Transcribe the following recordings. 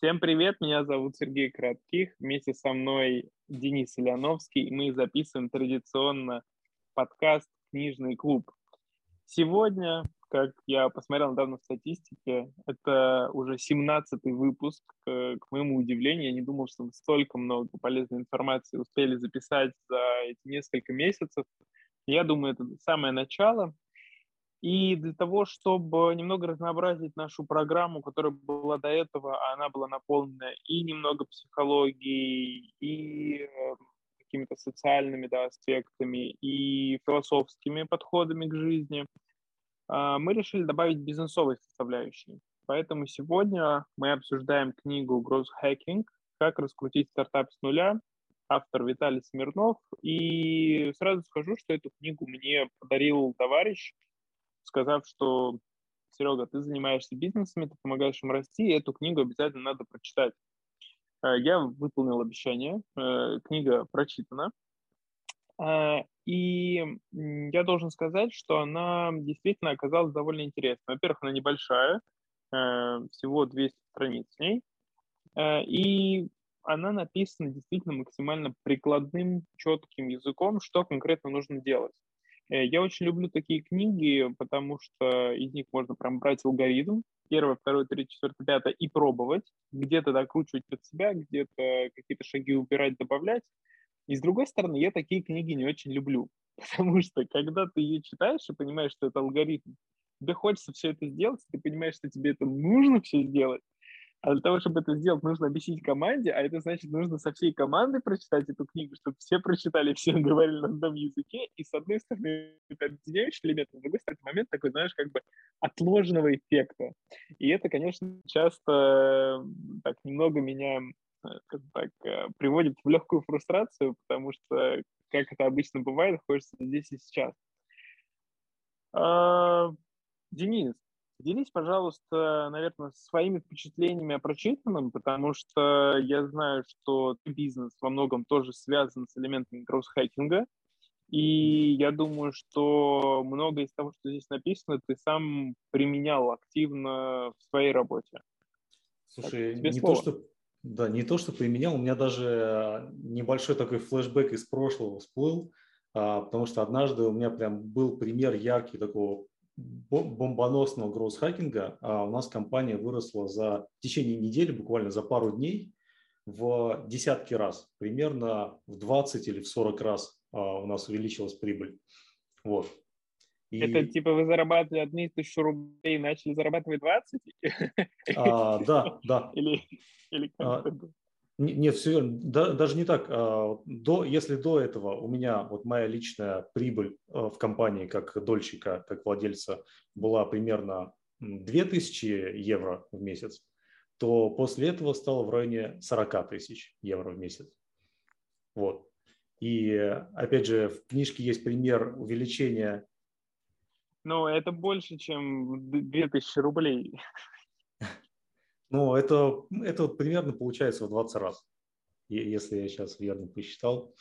Всем привет, меня зовут Сергей Кратких, вместе со мной Денис Ильяновский. Мы записываем традиционно подкаст «Книжный клуб». Сегодня, как я посмотрел недавно в статистике, это уже 17-й выпуск. К, к моему удивлению, я не думал, что мы столько много полезной информации успели записать за эти несколько месяцев. Я думаю, это самое начало. И для того, чтобы немного разнообразить нашу программу, которая была до этого, она была наполнена и немного психологией, и э, какими-то социальными да, аспектами, и философскими подходами к жизни, а, мы решили добавить бизнесовой составляющей. Поэтому сегодня мы обсуждаем книгу Growth Hacking «Как раскрутить стартап с нуля», автор Виталий Смирнов. И сразу скажу, что эту книгу мне подарил товарищ, сказав, что Серега, ты занимаешься бизнесами, ты помогаешь им расти, и эту книгу обязательно надо прочитать. Э, я выполнил обещание, э, книга прочитана, э, и я должен сказать, что она действительно оказалась довольно интересной. Во-первых, она небольшая, всего 200 страниц в ней, и она написана действительно максимально прикладным, четким языком, что конкретно нужно делать. Э, я очень люблю такие книги, потому что из них можно прям брать алгоритм, первое, второе, третье, четвертое, пятое, и пробовать, где-то докручивать под себя, где-то какие-то шаги убирать, добавлять. И с другой стороны, я такие книги не очень люблю, потому что когда ты ее читаешь и понимаешь, что это алгоритм, тебе хочется все это сделать, ты понимаешь, что тебе это нужно все сделать, а для того, чтобы это сделать, нужно объяснить команде, а это значит, нужно со всей командой прочитать эту книгу, чтобы все прочитали, все говорили на одном языке. И с одной стороны, это объединяющий элемент, а с другой стороны, момент такой, знаешь, как бы отложенного эффекта. И это, конечно, часто так немного меня э, так, э, приводит в легкую фрустрацию, потому что, как это обычно бывает, хочется здесь и сейчас. А, Денис, Делись, пожалуйста, наверное, своими впечатлениями о прочитанном, потому что я знаю, что бизнес во многом тоже связан с элементами гроусс-хакинга, и я думаю, что многое из того, что здесь написано, ты сам применял активно в своей работе. Слушай, так, не то, что да, не то, что применял, у меня даже небольшой такой флешбэк из прошлого всплыл, а, потому что однажды у меня прям был пример яркий такого бомбоносного гроусс-хакинга а у нас компания выросла за в течение недели, буквально за пару дней, в десятки раз, примерно в 20 или в 40 раз а, у нас увеличилась прибыль. Вот. И... Это типа вы зарабатывали одни тысячи рублей и начали зарабатывать 20? А, да, да. Или, или как а, это нет, все верно. Да, даже не так. А, до, если до этого у меня вот моя личная прибыль а, в компании как дольщика, как владельца была примерно 2000 евро в месяц, то после этого стало в районе 40 тысяч евро в месяц. Вот. И опять же, в книжке есть пример увеличения. Ну, это больше, чем 2000 рублей. Ну, это, это примерно получается в 20 раз, если я сейчас верно посчитал.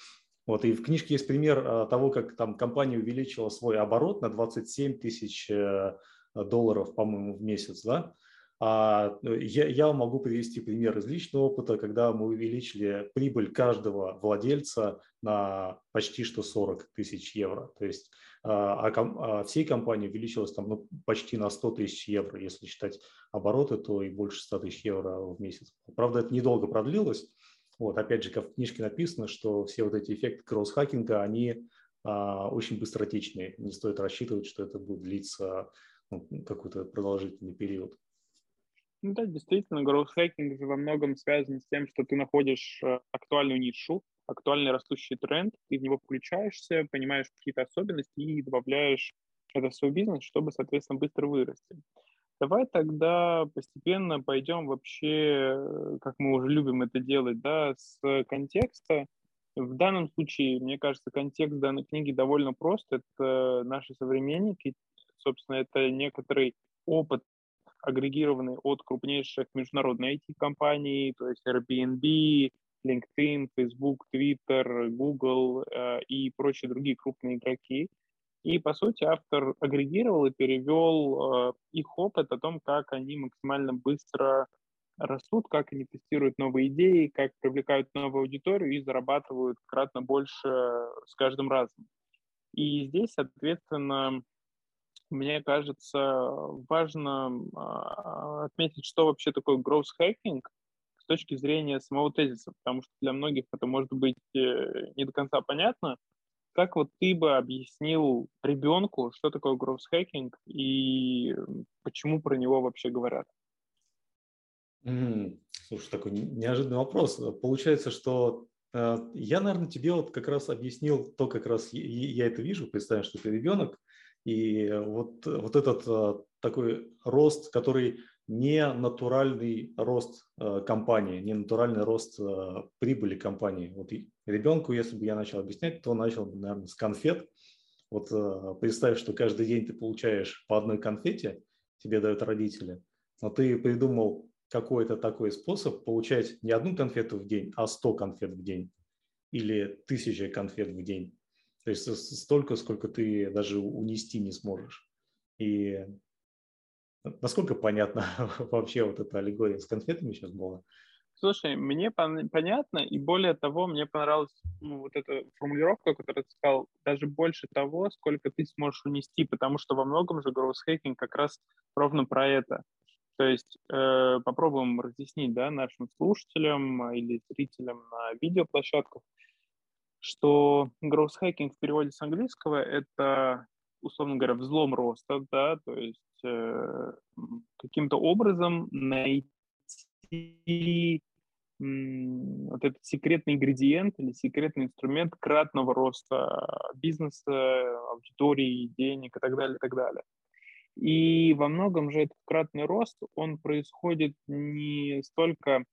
Вот, и в книжке есть пример а, того, как там компания увеличила свой оборот на 27 тысяч э, долларов, по-моему, в месяц, да, я, я могу привести пример из личного опыта, когда мы увеличили прибыль каждого владельца на почти что 40 тысяч евро. То есть а, а, а всей компании увеличилась там ну, почти на 100 тысяч евро. Если считать обороты, то и больше 100 тысяч евро в месяц. Правда, это недолго продлилось. Вот, опять же, как в книжке написано, что все вот эти эффекты кросс-хакинга, они а, очень быстротечные. Не стоит рассчитывать, что это будет длиться ну, какой-то продолжительный период. Ну да, действительно, growth hacking во многом связан с тем, что ты находишь э, актуальную нишу, актуальный растущий тренд, ты в него включаешься, понимаешь какие-то особенности и добавляешь это в свой бизнес, чтобы, соответственно, быстро вырасти. Давай тогда постепенно пойдем вообще, э, как мы уже любим это делать, да, с контекста. В данном случае, мне кажется, контекст данной книги довольно прост. Это наши современники, собственно, это некоторый опыт агрегированы от крупнейших международных IT-компаний, то есть Airbnb, LinkedIn, Facebook, Twitter, Google э, и прочие другие крупные игроки. И, по сути, автор агрегировал и перевел э, их опыт о том, как они максимально быстро растут, как они тестируют новые идеи, как привлекают новую аудиторию и зарабатывают кратно больше с каждым разом. И здесь, соответственно, мне кажется, важно а, отметить, что вообще такое growth hacking с точки зрения самого тезиса, потому что для многих это может быть э, не до конца понятно. Как вот ты бы объяснил ребенку, что такое growth hacking и почему про него вообще говорят? Mm, слушай, такой неожиданный вопрос. Получается, что э, я, наверное, тебе вот как раз объяснил то, как раз я, это вижу, представим, что ты ребенок, и вот, вот этот э, такой рост, который не натуральный рост э, компании, не натуральный рост э, прибыли компании. Вот ребенку, если бы я начал объяснять, то начал, наверное, с конфет. Вот представь, что каждый день ты получаешь по одной конфете, тебе дают родители, но ты придумал какой-то такой способ получать не одну конфету в день, а 100 конфет в день или тысяча конфет в день. То есть столько, сколько ты даже унести не сможешь. И насколько понятно вообще вот эта аллегория с конфетами сейчас была? Слушай, мне пон- понятно, и более того, мне понравилась ну, вот эта формулировка, которую ты сказал, даже больше того, сколько ты сможешь унести, потому что во многом же growth как раз ровно про это. То есть э, попробуем разъяснить да, нашим слушателям или зрителям на видеоплощадках, что growth hacking в переводе с английского это, условно говоря, взлом роста, да, то есть э, каким-то образом найти вот этот секретный ингредиент или секретный инструмент кратного роста бизнеса, аудитории, денег и так далее, и так далее. И во многом же этот кратный рост, он происходит не столько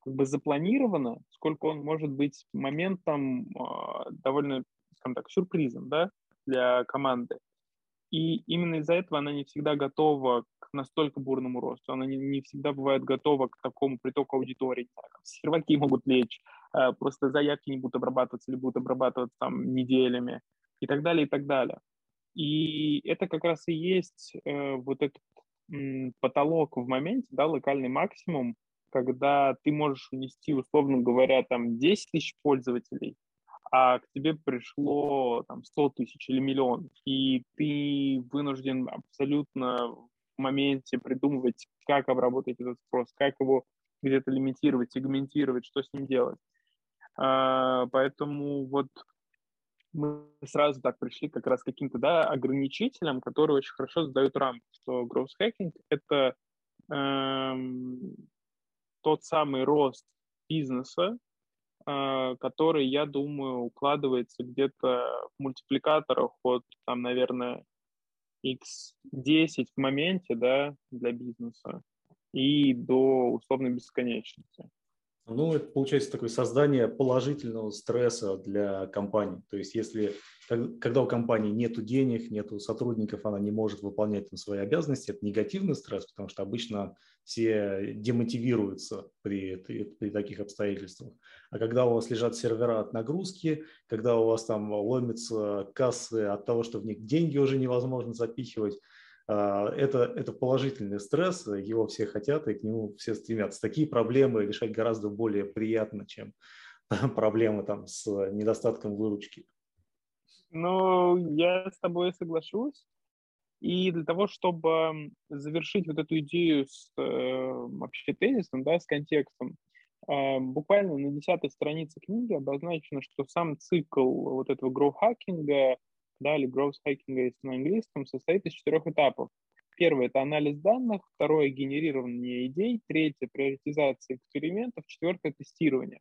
как бы запланировано, сколько он может быть моментом э, довольно, скажем так, сюрпризом да, для команды. И именно из-за этого она не всегда готова к настолько бурному росту, она не, не всегда бывает готова к такому притоку аудитории. Там, серваки могут лечь, э, просто заявки не будут обрабатываться или будут обрабатываться там неделями и так далее, и так далее. И это как раз и есть э, вот этот потолок в моменте, да, локальный максимум, когда ты можешь унести, условно говоря, там 10 тысяч пользователей, а к тебе пришло там 100 тысяч или миллион, и ты вынужден абсолютно в моменте придумывать, как обработать этот спрос, как его где-то лимитировать, сегментировать, что с ним делать. А, поэтому вот мы сразу так пришли как раз к каким-то да, ограничителям, которые очень хорошо задают рамки, что growth hacking — это эм, тот самый рост бизнеса, э, который, я думаю, укладывается где-то в мультипликаторах от, там, наверное, x10 в моменте, да, для бизнеса и до условной бесконечности. Ну, это получается такое создание положительного стресса для компании. То есть, если когда у компании нет денег, нет сотрудников, она не может выполнять там, свои обязанности, это негативный стресс, потому что обычно все демотивируются при, при, таких обстоятельствах. А когда у вас лежат сервера от нагрузки, когда у вас там ломятся кассы от того, что в них деньги уже невозможно запихивать, это, это положительный стресс, его все хотят и к нему все стремятся. Такие проблемы решать гораздо более приятно, чем проблемы там с недостатком выручки. Ну, я с тобой соглашусь. И для того, чтобы завершить вот эту идею с э, вообще тезисом, да, с контекстом, э, буквально на десятой странице книги обозначено, что сам цикл вот этого гроу-хакинга да, или growth hacking, если на английском, состоит из четырех этапов. Первый – это анализ данных, второе – генерирование идей, третье – приоритизация экспериментов, четвертое – тестирование.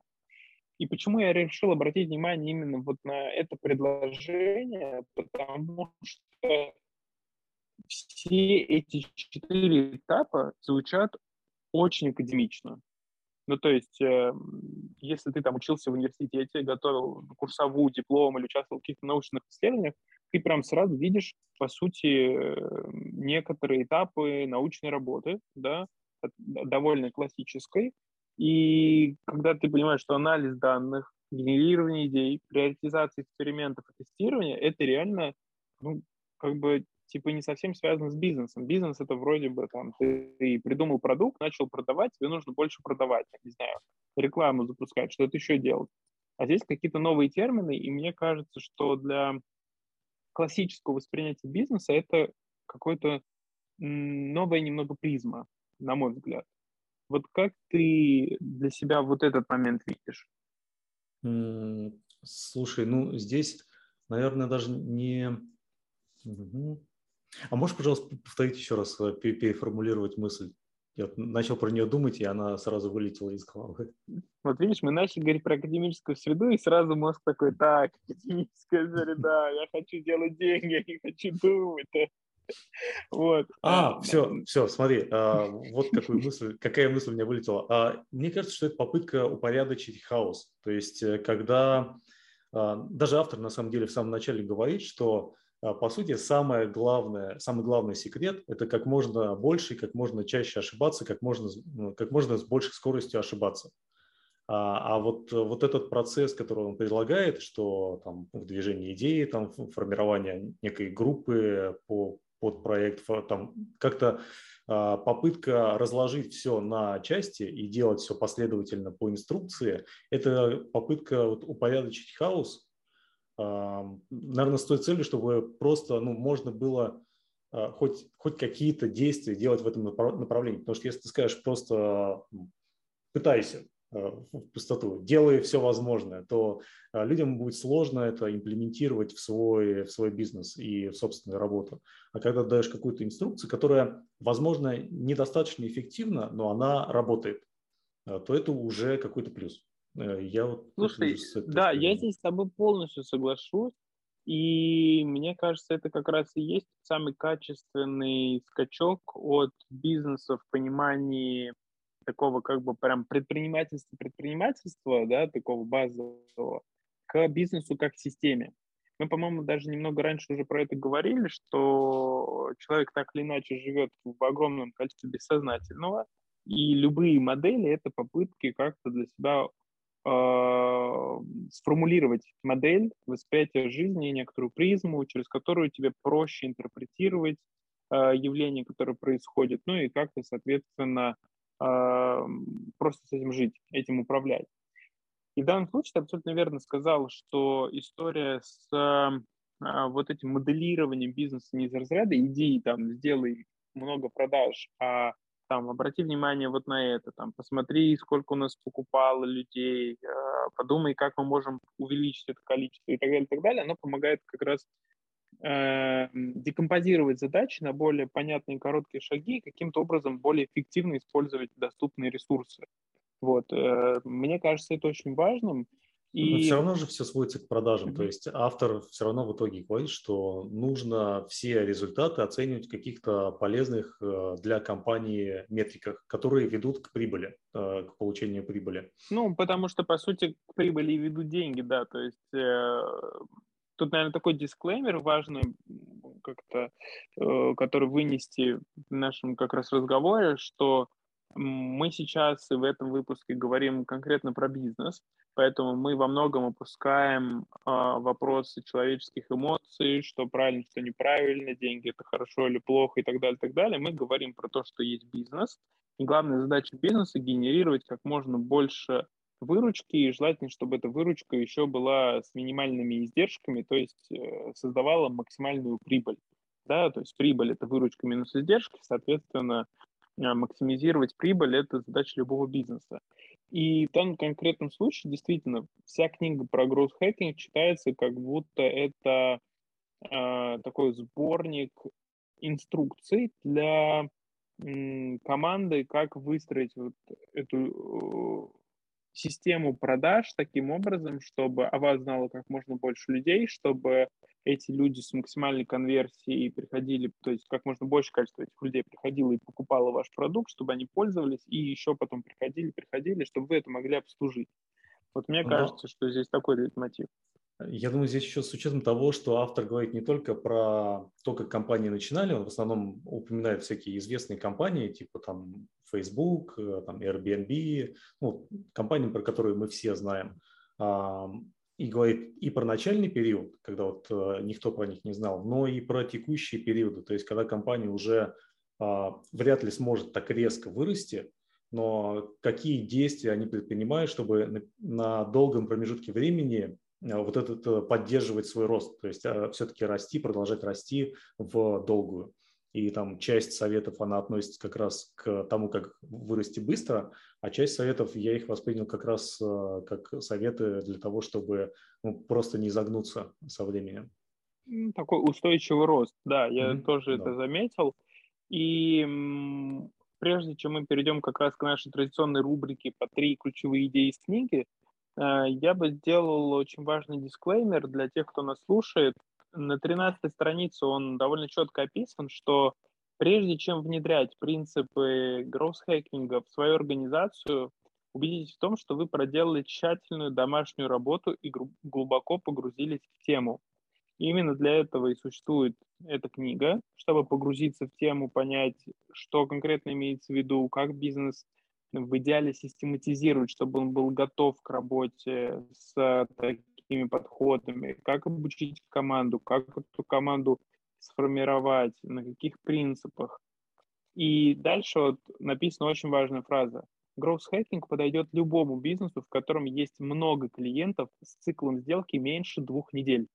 И почему я решил обратить внимание именно вот на это предложение, потому что все эти четыре этапа звучат очень академично. Ну, то есть, э, если ты там учился в университете, готовил курсовую, диплом или участвовал в каких-то научных исследованиях, ты прям сразу видишь, по сути, э, некоторые этапы научной работы, да, довольно классической. И когда ты понимаешь, что анализ данных, генерирование идей, приоритизация экспериментов и тестирование, это реально, ну, как бы типа не совсем связано с бизнесом. Бизнес это вроде бы там ты, придумал продукт, начал продавать, тебе нужно больше продавать, не знаю, рекламу запускать, что-то еще делать. А здесь какие-то новые термины, и мне кажется, что для классического восприятия бизнеса это какой-то новая немного призма, на мой взгляд. Вот как ты для себя вот этот момент видишь? Слушай, ну здесь, наверное, даже не... А можешь, пожалуйста, повторить еще раз, э, переформулировать мысль? Я начал про нее думать, и она сразу вылетела из головы. Вот видишь, мы начали говорить про академическую среду, и сразу мозг такой, так, академическая среда, я хочу делать деньги, я не хочу думать. Вот. А, все, все, смотри, а, вот какую мысль, какая мысль у меня вылетела. А, мне кажется, что это попытка упорядочить хаос. То есть, э, когда а, даже автор на самом деле в самом начале говорит, что по сути самое главное, самый главный секрет – это как можно больше, как можно чаще ошибаться, как можно, ну, как можно с большей скоростью ошибаться. А, а вот, вот этот процесс, который он предлагает, что там в движении идеи, там формирование некой группы по под проект, там как-то а, попытка разложить все на части и делать все последовательно по инструкции, это попытка вот упорядочить хаос, наверное, с той целью, чтобы просто ну, можно было а, хоть, хоть какие-то действия делать в этом направлении. Потому что если ты скажешь просто пытайся, Э, в пустоту, делая все возможное, то э, людям будет сложно это имплементировать в свой, в свой бизнес и в собственную работу. А когда даешь какую-то инструкцию, которая, возможно, недостаточно эффективна, но она работает, то это уже какой-то плюс. Я вот Слушай, да, я здесь с тобой полностью соглашусь. И мне кажется, это как раз и есть самый качественный скачок от бизнеса в понимании такого как бы прям предпринимательства, предпринимательства, да, такого базового, к бизнесу как системе. Мы, по-моему, даже немного раньше уже про это говорили, что человек так или иначе живет в огромном количестве бессознательного, и любые модели — это попытки как-то для себя э, сформулировать модель восприятия жизни, некоторую призму, через которую тебе проще интерпретировать э, явления, которые происходят, ну и как-то, соответственно, просто с этим жить, этим управлять. И в данном случае ты абсолютно верно сказал, что история с а, вот этим моделированием бизнеса не из разряда идеи, там, сделай много продаж, а там, обрати внимание вот на это, там, посмотри, сколько у нас покупало людей, а, подумай, как мы можем увеличить это количество и так далее, и так далее, оно помогает как раз э, декомпозировать задачи на более понятные короткие шаги и каким-то образом более эффективно использовать доступные ресурсы. Вот. Э, мне кажется, это очень важным. И... Но все равно же все сводится к продажам. Mm-hmm. То есть автор все равно в итоге говорит, что нужно все результаты оценивать в каких-то полезных э, для компании метриках, которые ведут к прибыли, э, к получению прибыли. Ну, потому что, по сути, к прибыли ведут деньги, да. То есть Тут, наверное, такой дисклеймер важный, как-то, э, который вынести в нашем как раз разговоре, что мы сейчас в этом выпуске говорим конкретно про бизнес, поэтому мы во многом опускаем э, вопросы человеческих эмоций, что правильно, что неправильно, деньги это хорошо или плохо и так далее, и так далее. Мы говорим про то, что есть бизнес, и главная задача бизнеса генерировать как можно больше выручки, и желательно, чтобы эта выручка еще была с минимальными издержками, то есть э, создавала максимальную прибыль. Да, то есть прибыль – это выручка минус издержки, соответственно, э, максимизировать прибыль – это задача любого бизнеса. И в данном конкретном случае действительно вся книга про growth hacking читается как будто это э, такой сборник инструкций для м, команды, как выстроить вот эту систему продаж таким образом, чтобы о вас знало как можно больше людей, чтобы эти люди с максимальной конверсией приходили, то есть как можно больше количество этих людей приходило и покупало ваш продукт, чтобы они пользовались и еще потом приходили, приходили, чтобы вы это могли обслужить. Вот мне Но... кажется, что здесь такой мотив. Я думаю, здесь еще с учетом того, что автор говорит не только про то, как компании начинали, он в основном упоминает всякие известные компании, типа там Facebook, э, там Airbnb, ну, компании, про которые мы все знаем. И говорит и про начальный период, когда вот э, никто про них не знал, но и про текущие периоды, то есть когда компания уже а, вряд ли сможет так резко вырасти, но какие действия они предпринимают, чтобы на, на долгом промежутке времени а, вот этот э, поддерживать свой рост, то есть а, все-таки расти, продолжать расти в долгую. И там часть советов, она относится как раз к тому, как вырасти быстро, а часть советов я их воспринял как раз э, как советы для того, чтобы ну, просто не загнуться со временем. Такой устойчивый рост, да, я mm-hmm, тоже да. это заметил. И прежде чем мы перейдем как раз к нашей традиционной рубрике по три ключевые идеи из книги, э, я бы сделал очень важный дисклеймер для тех, кто нас слушает. На 13 странице он довольно четко описан, что прежде чем внедрять принципы гроусс-хакинга в свою организацию, убедитесь в том, что вы проделали тщательную домашнюю работу и глубоко погрузились в тему. Именно для этого и существует эта книга, чтобы погрузиться в тему, понять, что конкретно имеется в виду, как бизнес в идеале систематизировать, чтобы он был готов к работе с такими подходами, как обучить команду, как эту команду сформировать, на каких принципах. И дальше вот написана очень важная фраза. Growth hacking подойдет любому бизнесу, в котором есть много клиентов с циклом сделки меньше двух недель.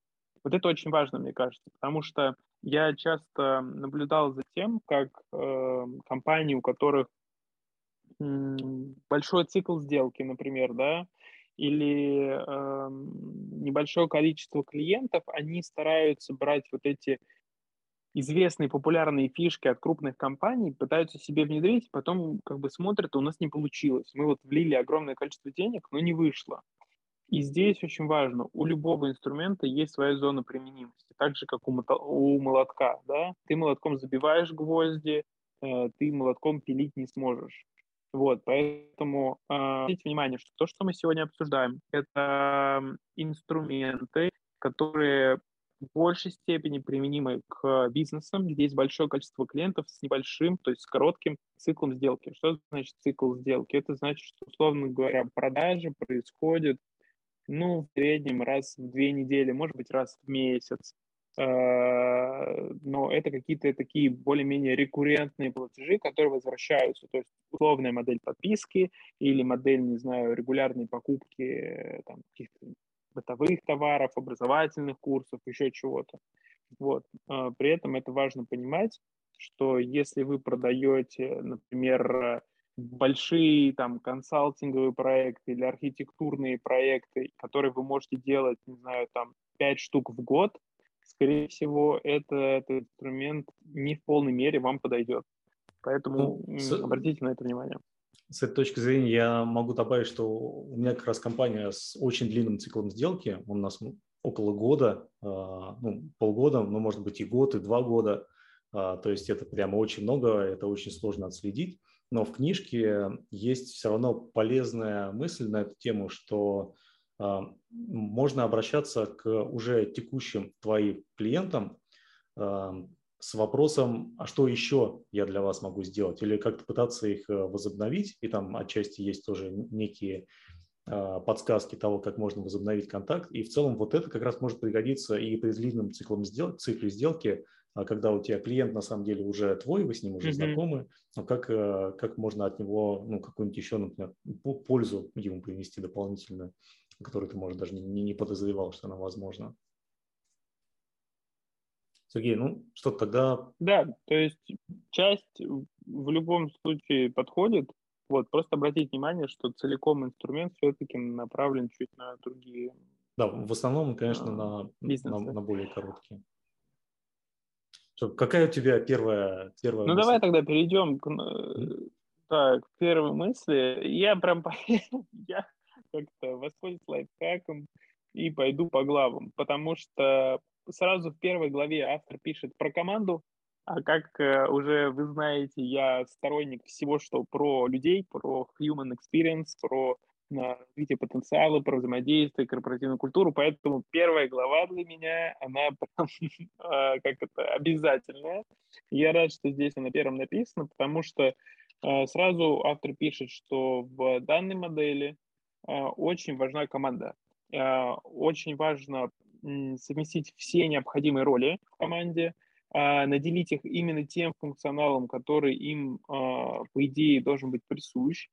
Вот это очень важно, мне кажется, потому что я часто наблюдал за тем, как э, компании, у которых большой цикл сделки, например, да, или э, небольшое количество клиентов, они стараются брать вот эти известные популярные фишки от крупных компаний, пытаются себе внедрить, потом как бы смотрят, у нас не получилось. Мы вот влили огромное количество денег, но не вышло. И здесь очень важно, у любого инструмента есть своя зона применимости, так же, как у, у молотка. Да? Ты молотком забиваешь гвозди, э, ты молотком пилить не сможешь. Вот, поэтому э, обратите внимание, что то, что мы сегодня обсуждаем, это инструменты, которые в большей степени применимы к бизнесам, где есть большое количество клиентов с небольшим, то есть с коротким циклом сделки. Что значит цикл сделки? Это значит, что, условно говоря, продажи происходят ну, в среднем раз в две недели, может быть, раз в месяц. Э, но это какие-то такие более-менее рекуррентные платежи, которые возвращаются. То есть условная модель подписки или модель, не знаю, регулярной покупки э, там, каких-то бытовых товаров, образовательных курсов, еще чего-то. Вот. Э, при этом это важно понимать, что если вы продаете, например, большие там консалтинговые проекты или архитектурные проекты, которые вы можете делать, не знаю, там 5 штук в год, скорее всего, это, этот инструмент не в полной мере вам подойдет. Поэтому ну, с... обратите на это внимание. С этой точки зрения я могу добавить, что у меня как раз компания с очень длинным циклом сделки, у нас около года, а, ну, полгода, ну, может быть, и год, и два года. А, то есть это прямо очень много, это очень сложно отследить но в книжке есть все равно полезная мысль на эту тему, что можно обращаться к уже текущим твоим клиентам э, с вопросом, а что еще я для вас могу сделать, или как-то пытаться их э, возобновить, и там отчасти есть тоже некие подсказки того, как можно возобновить контакт. И в целом вот это как раз может пригодиться и при длинном циклом сдел- цикле сделки, а когда у тебя клиент на самом деле уже твой, вы с ним уже mm-hmm. знакомы, но как, э, как можно от него ну, какую-нибудь еще, например, пользу ему принести дополнительную, которую ты, может, даже не, не подозревал, что она возможна. Сергей, ну что тогда... Да, то есть часть в любом случае подходит. Вот, просто обратите внимание, что целиком инструмент все-таки направлен чуть на другие. Да, в основном, конечно, а, на, на, на более короткие. Что, какая у тебя первая, первая Ну, мысль? давай тогда перейдем к, mm так, к первой мысли. Я прям я как-то воспользуюсь лайфхаком и пойду по главам, потому что сразу в первой главе автор пишет про команду, а как э, уже вы знаете, я сторонник всего, что про людей, про human experience, про на развитие потенциала, про взаимодействие, корпоративную культуру, поэтому первая глава для меня, она прям, а, как это, обязательная. Я рад, что здесь она первым написана, потому что сразу автор пишет, что в данной модели очень важна команда. очень важно совместить все необходимые роли в команде, наделить их именно тем функционалом, который им, по идее, должен быть присущ,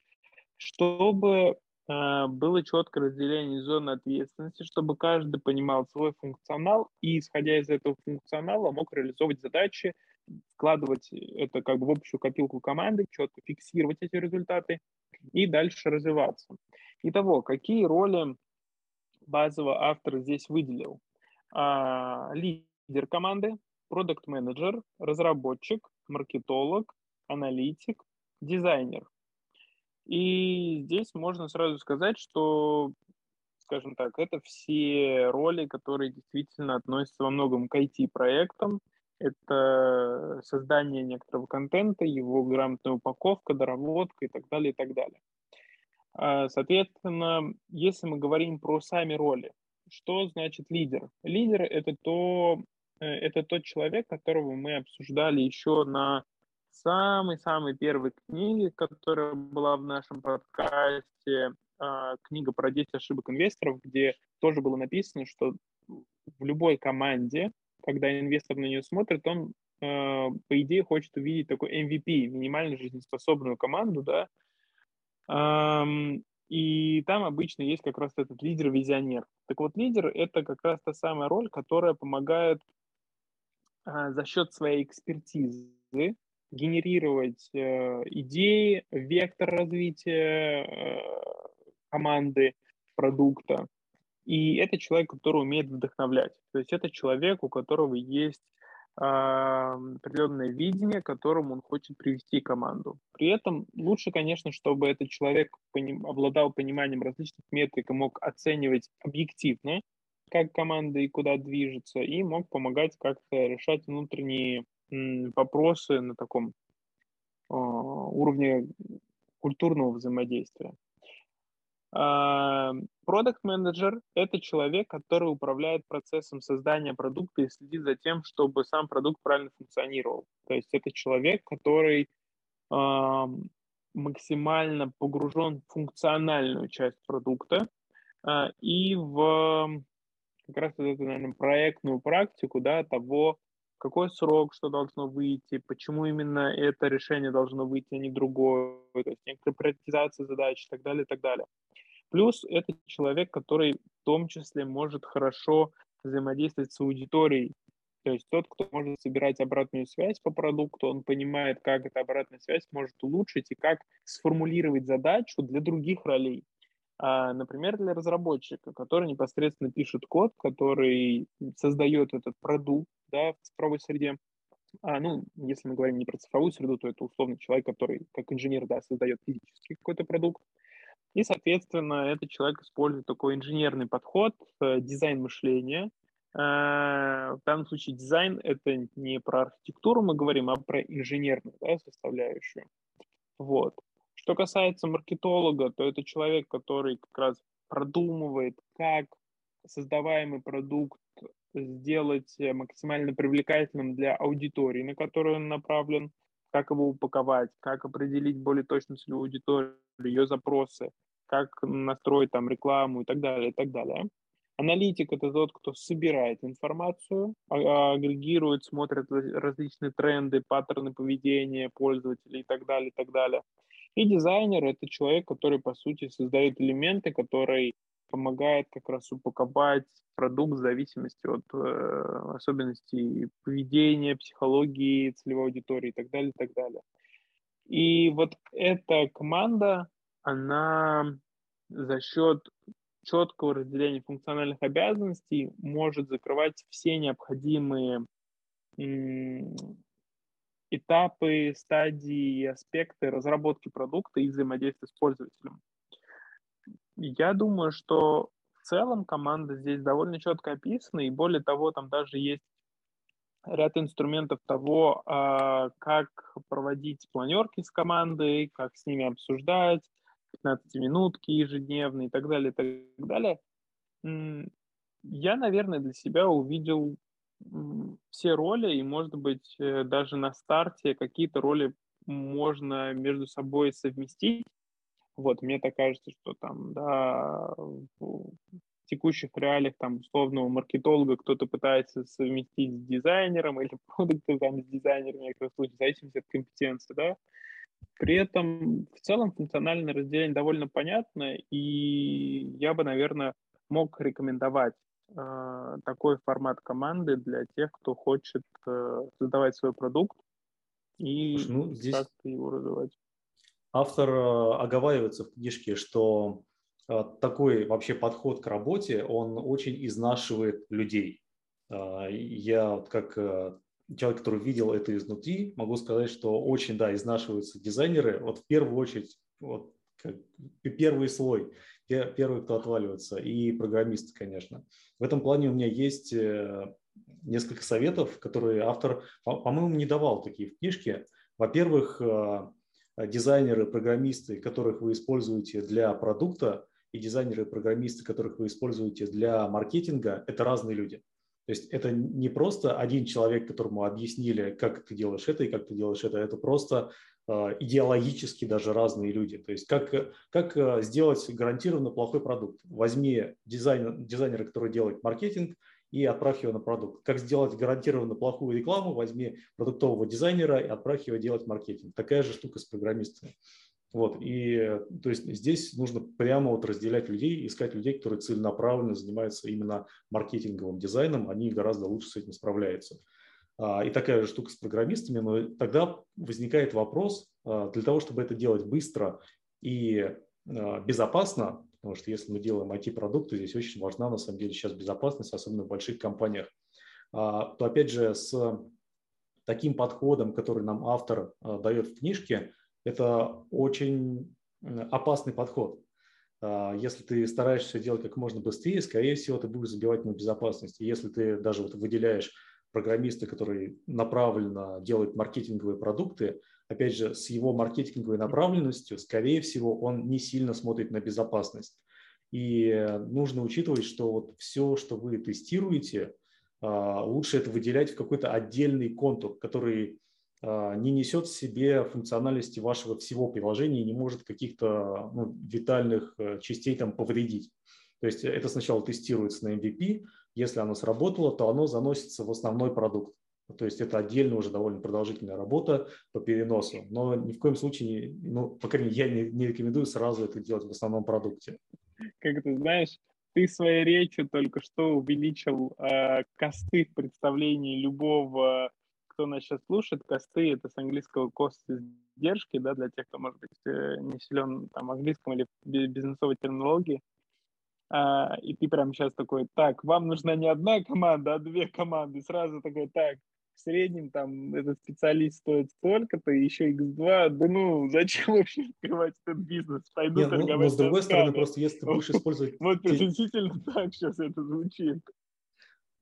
чтобы а, было четкое разделение зоны ответственности, чтобы каждый понимал свой функционал и, исходя из этого функционала, мог реализовывать задачи, вкладывать это как бы в общую копилку команды, четко фиксировать эти результаты и дальше развиваться. Итого, какие роли базово автор здесь выделил? А, лидер команды, продукт-менеджер, разработчик, маркетолог, аналитик, дизайнер – и здесь можно сразу сказать, что, скажем так, это все роли, которые действительно относятся во многом к IT-проектам. Это создание некоторого контента, его грамотная упаковка, доработка и так далее, и так далее. А, соответственно, если мы говорим про сами роли, что значит лидер? Лидер это то, э, это тот человек, которого мы обсуждали еще на самой-самой первой книги, которая была в нашем подкасте, а, книга про 10 ошибок инвесторов, где тоже было написано, что в любой команде, когда инвестор на нее смотрит, он, а, по идее, хочет увидеть такой MVP, минимально жизнеспособную команду, да, и там обычно есть как раз этот лидер-визионер. Так вот, лидер — это как раз та самая роль, которая помогает а, за счет своей экспертизы генерировать э, идеи, вектор развития э, команды, продукта. И это человек, который умеет вдохновлять. То есть это человек, у которого есть э, определенное видение, которому он хочет привести команду. При этом лучше, конечно, чтобы этот человек поним, обладал пониманием различных метрик и мог оценивать объективно, как команда и куда движется, и мог помогать как-то решать внутренние вопросы на таком а, уровне культурного взаимодействия. Продукт менеджер – это человек, который управляет процессом создания продукта и следит за тем, чтобы сам продукт правильно функционировал. То есть это человек, который э, максимально погружен в функциональную часть продукта э, и в как раз вот эту, наверное, проектную практику да, того, какой срок, что должно выйти, почему именно это решение должно выйти, а не другое, то есть некоторая задач и так далее, и так далее. Плюс это человек, который в том числе может хорошо взаимодействовать с аудиторией, то есть тот, кто может собирать обратную связь по продукту, он понимает, как эта обратная связь может улучшить и как сформулировать задачу для других ролей. А, например, для разработчика, который непосредственно пишет код, который создает этот продукт да, в цифровой среде. А, ну, если мы говорим не про цифровую среду, то это условно человек, который как инженер да, создает физический какой-то продукт. И, соответственно, этот человек использует такой инженерный подход, э, дизайн мышления. Э, в данном случае дизайн — это не про архитектуру мы говорим, а про инженерную да, составляющую. Вот. Что касается маркетолога, то это человек, который как раз продумывает, как создаваемый продукт сделать максимально привлекательным для аудитории, на которую он направлен, как его упаковать, как определить более точно целевую аудиторию, ее запросы, как настроить там рекламу и так далее, и так далее. Аналитик – это тот, кто собирает информацию, а, агрегирует, смотрит различные тренды, паттерны поведения пользователей и так далее, и так далее. И дизайнер – это человек, который, по сути, создает элементы, который помогает как раз упаковать продукт в зависимости от э, особенностей поведения, психологии, целевой аудитории и так далее, и так далее. И вот эта команда, она за счет четкого разделения функциональных обязанностей может закрывать все необходимые этапы, стадии и аспекты разработки продукта и взаимодействия с пользователем. Я думаю, что в целом команда здесь довольно четко описана, и более того, там даже есть ряд инструментов того, а, как проводить планерки с командой, как с ними обсуждать, 15-минутки ежедневные и так далее, и так далее. Я, наверное, для себя увидел все роли, и, может быть, э, даже на старте какие-то роли можно между собой совместить. Вот, мне так кажется, что там, да, текущих реалиях там условного маркетолога кто-то пытается совместить с дизайнером или продукты там с дизайнером, в некоторых случаях, в зависимости от компетенции, да. При этом в целом функциональное разделение довольно понятно, и я бы, наверное, мог рекомендовать э, такой формат команды для тех, кто хочет э, создавать свой продукт и ну, здесь как-то его развивать. Автор э, оговаривается в книжке, что э, такой вообще подход к работе, он очень изнашивает людей. Э, я как человек, который видел это изнутри, могу сказать, что очень, да, изнашиваются дизайнеры. Вот в первую очередь, вот первый слой, первый, кто отваливается, и программисты, конечно. В этом плане у меня есть несколько советов, которые автор, по-моему, не давал такие в книжке. Во-первых, дизайнеры, программисты, которых вы используете для продукта, и дизайнеры, программисты, которых вы используете для маркетинга, это разные люди. То есть это не просто один человек, которому объяснили, как ты делаешь это и как ты делаешь это. Это просто э, идеологически даже разные люди. То есть как, как э, сделать гарантированно плохой продукт. Возьми дизайн, дизайнера, который делает маркетинг, и отправь его на продукт. Как сделать гарантированно плохую рекламу, возьми продуктового дизайнера и отправь его делать маркетинг. Такая же штука с программистами. Вот, и то есть здесь нужно прямо вот разделять людей, искать людей, которые целенаправленно занимаются именно маркетинговым дизайном, они гораздо лучше с этим справляются. А, и такая же штука с программистами, но тогда возникает вопрос, а, для того, чтобы это делать быстро и а, безопасно, Потому что если мы делаем IT-продукты, здесь очень важна на самом деле сейчас безопасность, особенно в больших компаниях. А, то опять же с таким подходом, который нам автор а, дает в книжке, это очень опасный подход. А, если ты стараешься делать как можно быстрее, скорее всего, ты будешь забивать на безопасность. И если ты даже вот выделяешь программиста, который направленно делает маркетинговые продукты, опять же, с его маркетинговой направленностью, скорее всего, он не сильно смотрит на безопасность. И нужно учитывать, что вот все, что вы тестируете, а, лучше это выделять в какой-то отдельный контур, который а, не несет в себе функциональности вашего всего приложения и не может каких-то ну, витальных э, частей там повредить. То есть это сначала тестируется на MVP, если оно сработало, то оно заносится в основной продукт. То есть это отдельно уже довольно продолжительная работа по переносу. Но ни в коем случае, ну, по крайней мере, я не, не рекомендую сразу это делать в основном продукте. Как ты знаешь, ты своей речью только что увеличил э, косты в представлении любого, кто нас сейчас слушает. Косты – это с английского cost издержки, да, для тех, кто, может быть, э, не силен там, английском или бизнесовой терминологии. А, и ты прямо сейчас такой, так, вам нужна не одна команда, а две команды. Сразу такой, так, в среднем там этот специалист стоит столько-то, еще x2, да ну, зачем вообще открывать этот бизнес? Пойду Нет, торговать. Ну, но с другой стороны, просто если ты будешь использовать... Вот приблизительно так сейчас это звучит.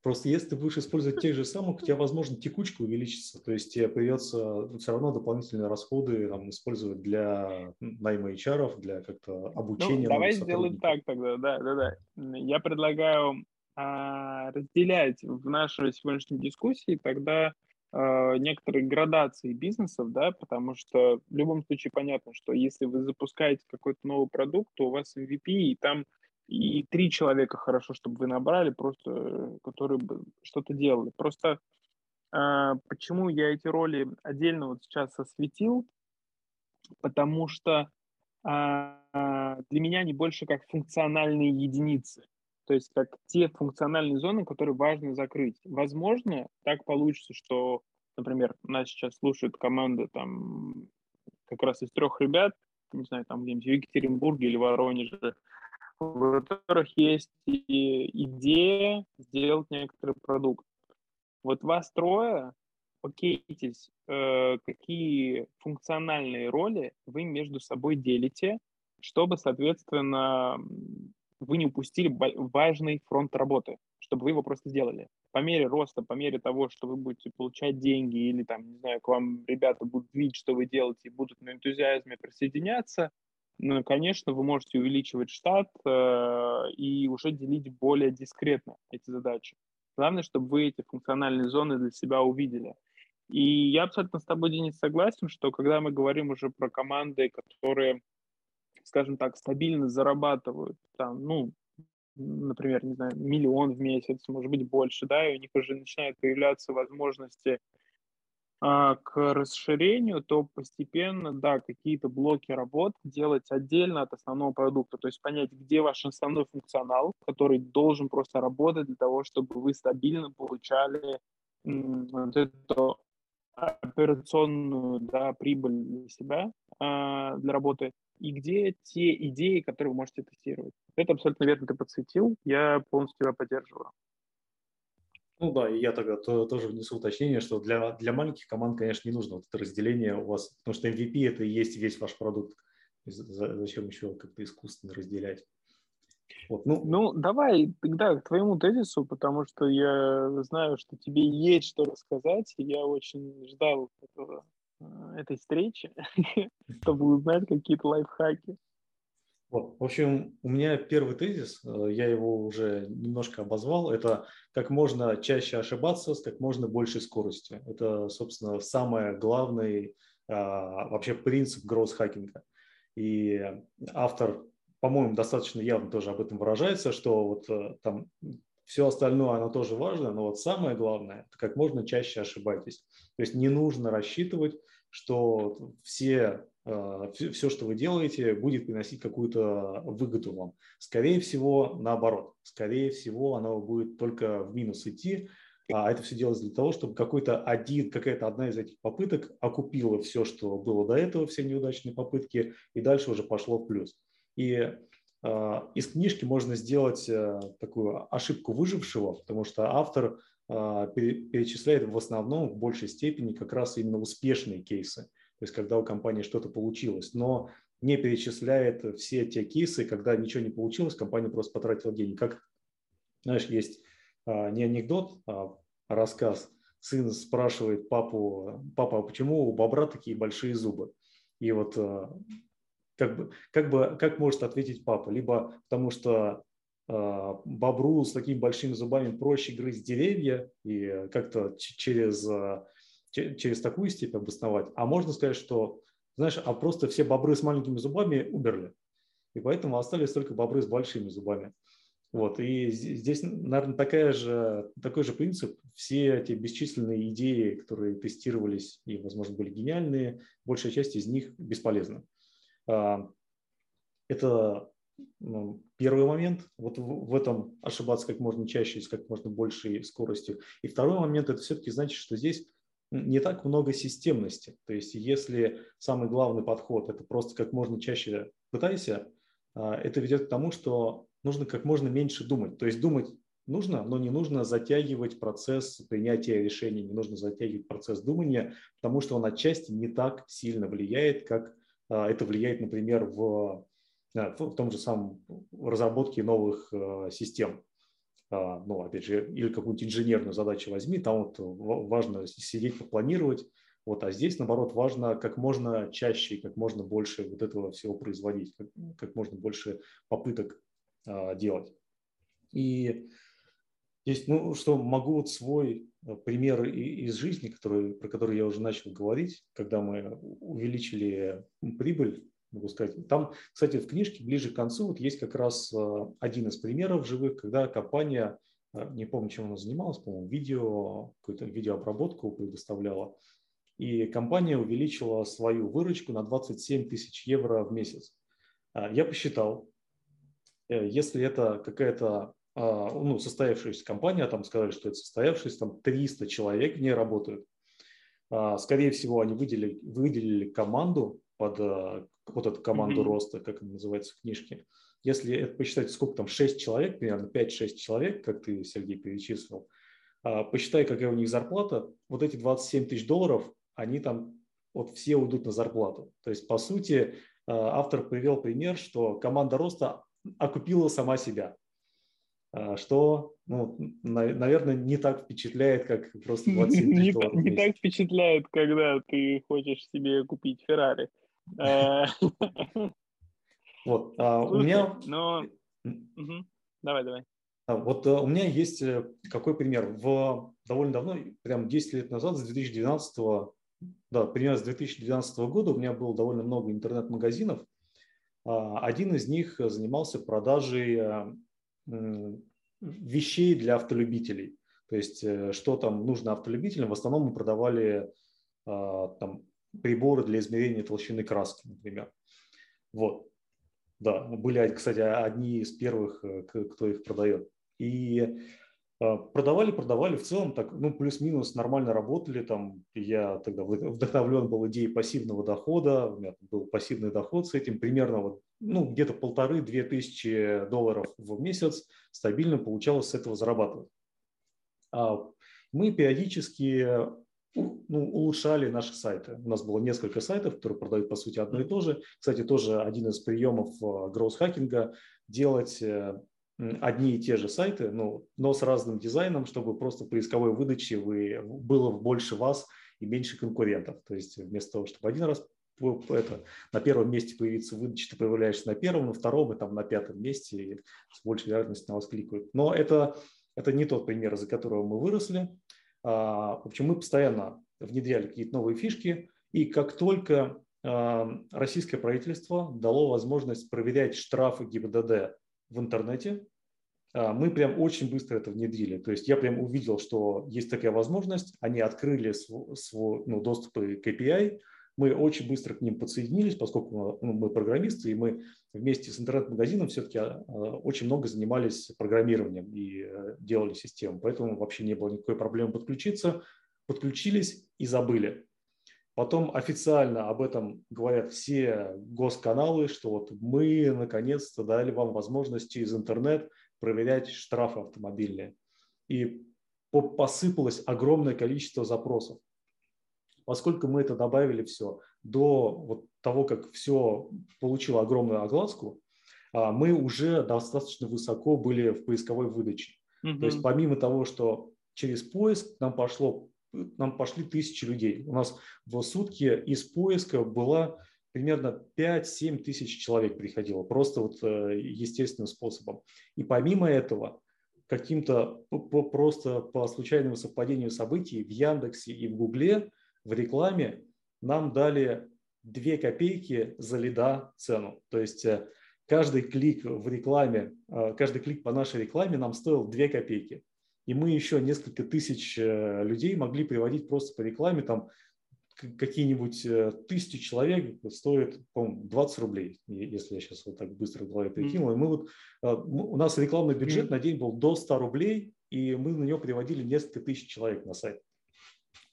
Просто если ты будешь использовать тех же самых, у тебя, возможно, текучка увеличится. То есть тебе придется ну, все равно дополнительные расходы там, использовать для найма HR, для как-то обучения. Ну, давай сделаем так тогда, да, да, да. Я предлагаю а, разделять в нашей сегодняшней дискуссии тогда а, некоторые градации бизнесов, да, потому что в любом случае понятно, что если вы запускаете какой-то новый продукт, то у вас MVP, и там и три человека хорошо, чтобы вы набрали, просто которые бы что-то делали. Просто э, почему я эти роли отдельно вот сейчас осветил, потому что э, для меня они больше как функциональные единицы. То есть как те функциональные зоны, которые важно закрыть. Возможно, так получится, что, например, нас сейчас слушает команда там как раз из трех ребят, не знаю, там где-нибудь в Екатеринбурге или Воронеже, у которых есть идея сделать некоторый продукт. Вот вас трое, окейтесь, э, какие функциональные роли вы между собой делите, чтобы, соответственно, вы не упустили важный фронт работы, чтобы вы его просто сделали. По мере роста, по мере того, что вы будете получать деньги или там, не знаю, к вам ребята будут видеть, что вы делаете, и будут на энтузиазме присоединяться, ну, конечно, вы можете увеличивать штат э, и уже делить более дискретно эти задачи. Главное, чтобы вы эти функциональные зоны для себя увидели. И я абсолютно с тобой, Денис, согласен, что когда мы говорим уже про команды, которые скажем так, стабильно зарабатывают там, ну, например, не знаю, миллион в месяц, может быть, больше, да, и у них уже начинают появляться возможности а, к расширению, то постепенно, да, какие-то блоки работ делать отдельно от основного продукта, то есть понять, где ваш основной функционал, который должен просто работать для того, чтобы вы стабильно получали вот эту операционную да, прибыль для себя, а, для работы, и где те идеи, которые вы можете тестировать. Это абсолютно верно ты подсветил, я полностью тебя поддерживаю. Ну да, и я тогда то, тоже внесу уточнение, что для, для маленьких команд, конечно, не нужно вот это разделение у вас, потому что MVP – это и есть весь ваш продукт. Зачем еще как-то искусственно разделять? Вот, ну, ну, давай тогда к твоему тезису, потому что я знаю, что тебе есть что рассказать, и я очень ждал этого, э, этой встречи, чтобы узнать какие-то лайфхаки. Вот. В общем, у меня первый тезис, э, я его уже немножко обозвал, это как можно чаще ошибаться с как можно большей скоростью. Это, собственно, самый главный а, вообще принцип гроусс-хакинга. И автор, по-моему, достаточно явно тоже об этом выражается, что вот э, там все остальное, оно тоже важно, но вот самое главное, как можно чаще ошибайтесь. То есть не нужно рассчитывать, что все все, а, что вы делаете, будет приносить какую-то выгоду вам. Скорее всего, наоборот. Скорее всего, оно будет только в минус идти. А это все делается для того, чтобы какой-то один, какая-то одна из этих попыток окупила все, что было до этого, все неудачные попытки, и дальше уже пошло в плюс. И э, из книжки можно сделать э, такую ошибку выжившего, потому что автор э, перечисляет в основном в большей степени как раз именно успешные кейсы то есть когда у компании что-то получилось, но не перечисляет все те кейсы, когда ничего не получилось, компания просто потратила деньги. Как, знаешь, есть а, не анекдот, а рассказ. Сын спрашивает папу, папа, а почему у бобра такие большие зубы? И вот а, как бы, как бы, как может ответить папа? Либо потому что а, бобру с такими большими зубами проще грызть деревья и как-то через через такую степень обосновать, а можно сказать, что, знаешь, а просто все бобры с маленькими зубами умерли, и поэтому остались только бобры с большими зубами. Вот, и здесь, наверное, такая же, такой же принцип. Все эти бесчисленные идеи, которые тестировались и, возможно, были гениальные, большая часть из них бесполезна. А, это ну, первый момент, вот в этом ошибаться как можно чаще, с как можно большей скоростью. И второй момент, это все-таки значит, что здесь не так много системности. То есть если самый главный подход – это просто как можно чаще пытайся, а, это ведет к тому, что нужно как можно меньше думать. То есть думать нужно, но не нужно затягивать процесс принятия решений, не нужно затягивать процесс думания, потому что он отчасти не так сильно влияет, как это влияет, например, в, в том же самом разработке новых а, систем. А, ну, опять же, или какую-нибудь инженерную задачу возьми, там вот важно сидеть, попланировать, вот, а здесь, наоборот, важно как можно чаще как можно больше вот этого всего производить, как, как можно больше попыток а, делать. И здесь, ну, что могу вот свой э, пример из жизни, который, про который я уже начал говорить, когда мы увеличили прибыль могу сказать. Там, кстати, в книжке ближе к концу вот есть как раз э, один из примеров живых, когда компания, э, не помню, чем она занималась, по-моему, видео, какую-то видеообработку предоставляла, и компания увеличила свою выручку на 27 тысяч евро в месяц. Я посчитал, если это какая-то ну, состоявшаяся компания, там сказали, что это состоявшаяся, там 300 человек не работают. Скорее всего, они выделили, выделили команду под вот эту команду mm-hmm. роста, как она называется в книжке. Если это посчитать, сколько там, 6 человек, примерно 5-6 человек, как ты, Сергей, перечислил, а, посчитай, какая у них зарплата, вот эти 27 тысяч долларов, они там вот все уйдут на зарплату. То есть, по сути, а, автор привел пример, что команда роста окупила сама себя, а, что, ну, наверное, не так впечатляет, как просто 27 тысяч долларов. Не так впечатляет, когда ты хочешь себе купить Феррари. Э, вот, а у меня... Ну, давай, давай. А, вот э, у меня есть э, какой пример. В довольно давно, прям 10 лет назад, с 2012, да, примерно с 2012 года у меня было довольно много интернет-магазинов. А, один из них занимался продажей вещей для автолюбителей. То есть, э, что там нужно автолюбителям, в основном мы продавали а, там, приборы для измерения толщины краски, например. Вот. Да, были, кстати, одни из первых, э, кто их продает. И продавали, продавали, в целом так, ну, плюс-минус нормально работали, там, я тогда вдохновлен был идеей пассивного дохода, у меня был пассивный доход с этим, примерно вот, ну, где-то полторы-две тысячи долларов в месяц стабильно получалось с этого зарабатывать. А мы периодически ну, улучшали наши сайты. У нас было несколько сайтов, которые продают, по сути, одно и то же. Кстати, тоже один из приемов гроус-хакинга – делать э, одни и те же сайты, но, но с разным дизайном, чтобы просто в поисковой выдаче вы, было больше вас и меньше конкурентов. То есть вместо того, чтобы один раз это, на первом месте появиться в выдаче, ты появляешься на первом, на втором и там на пятом месте, и с большей вероятностью на вас кликают. Но это, это не тот пример, из-за которого мы выросли. А, в общем, мы постоянно внедряли какие-то новые фишки, и как только а, российское правительство дало возможность проверять штрафы ГИБДД в интернете, а, мы прям очень быстро это внедрили. То есть я прям увидел, что есть такая возможность, они открыли свой, свой ну, доступ к API, мы очень быстро к ним подсоединились, поскольку ну, мы программисты, и мы вместе с интернет-магазином все-таки а, очень много занимались программированием и э, делали систему, поэтому вообще не было никакой проблемы подключиться. Подключились и забыли. Потом официально об этом говорят все госканалы, что вот мы наконец-то дали вам возможность через интернет проверять штрафы автомобильные. И посыпалось огромное количество запросов. Поскольку мы это добавили все до вот того, как все получило огромную огласку, а, мы уже достаточно высоко были в поисковой выдаче. Угу. То есть помимо того, что через поиск нам пошло нам пошли тысячи людей. У нас в сутки из поиска было примерно 5-7 тысяч человек приходило, просто вот э, естественным способом. И помимо этого, каким-то просто по случайному совпадению событий в Яндексе и в Гугле в рекламе нам дали 2 копейки за лида цену. То есть э, каждый клик в рекламе, э, каждый клик по нашей рекламе нам стоил 2 копейки и мы еще несколько тысяч э, людей могли приводить просто по рекламе, там какие-нибудь э, тысячи человек стоит, по 20 рублей, если я сейчас вот так быстро в голове прикинул. И мы вот, э, у нас рекламный бюджет на день был до 100 рублей, и мы на него приводили несколько тысяч человек на сайт.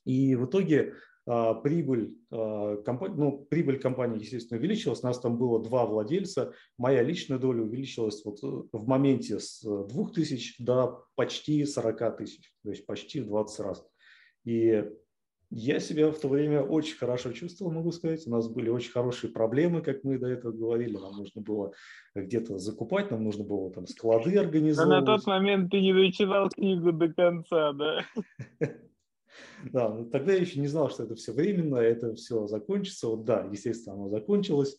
И в итоге прибыль, а, компании, ну, прибыль компании, естественно, увеличилась. У нас там было два владельца. Моя личная доля увеличилась вот э, в моменте с 2000 до почти 40 тысяч, то есть почти в 20 раз. И я себя в то время очень хорошо чувствовал, могу сказать. У нас были очень хорошие проблемы, как мы до этого говорили. Нам нужно было где-то закупать, нам нужно было там склады организовывать. Но на тот момент ты не дочитал книгу до конца, да? Да, но тогда я еще не знал, что это все временно, это все закончится. Вот да, естественно, оно закончилось.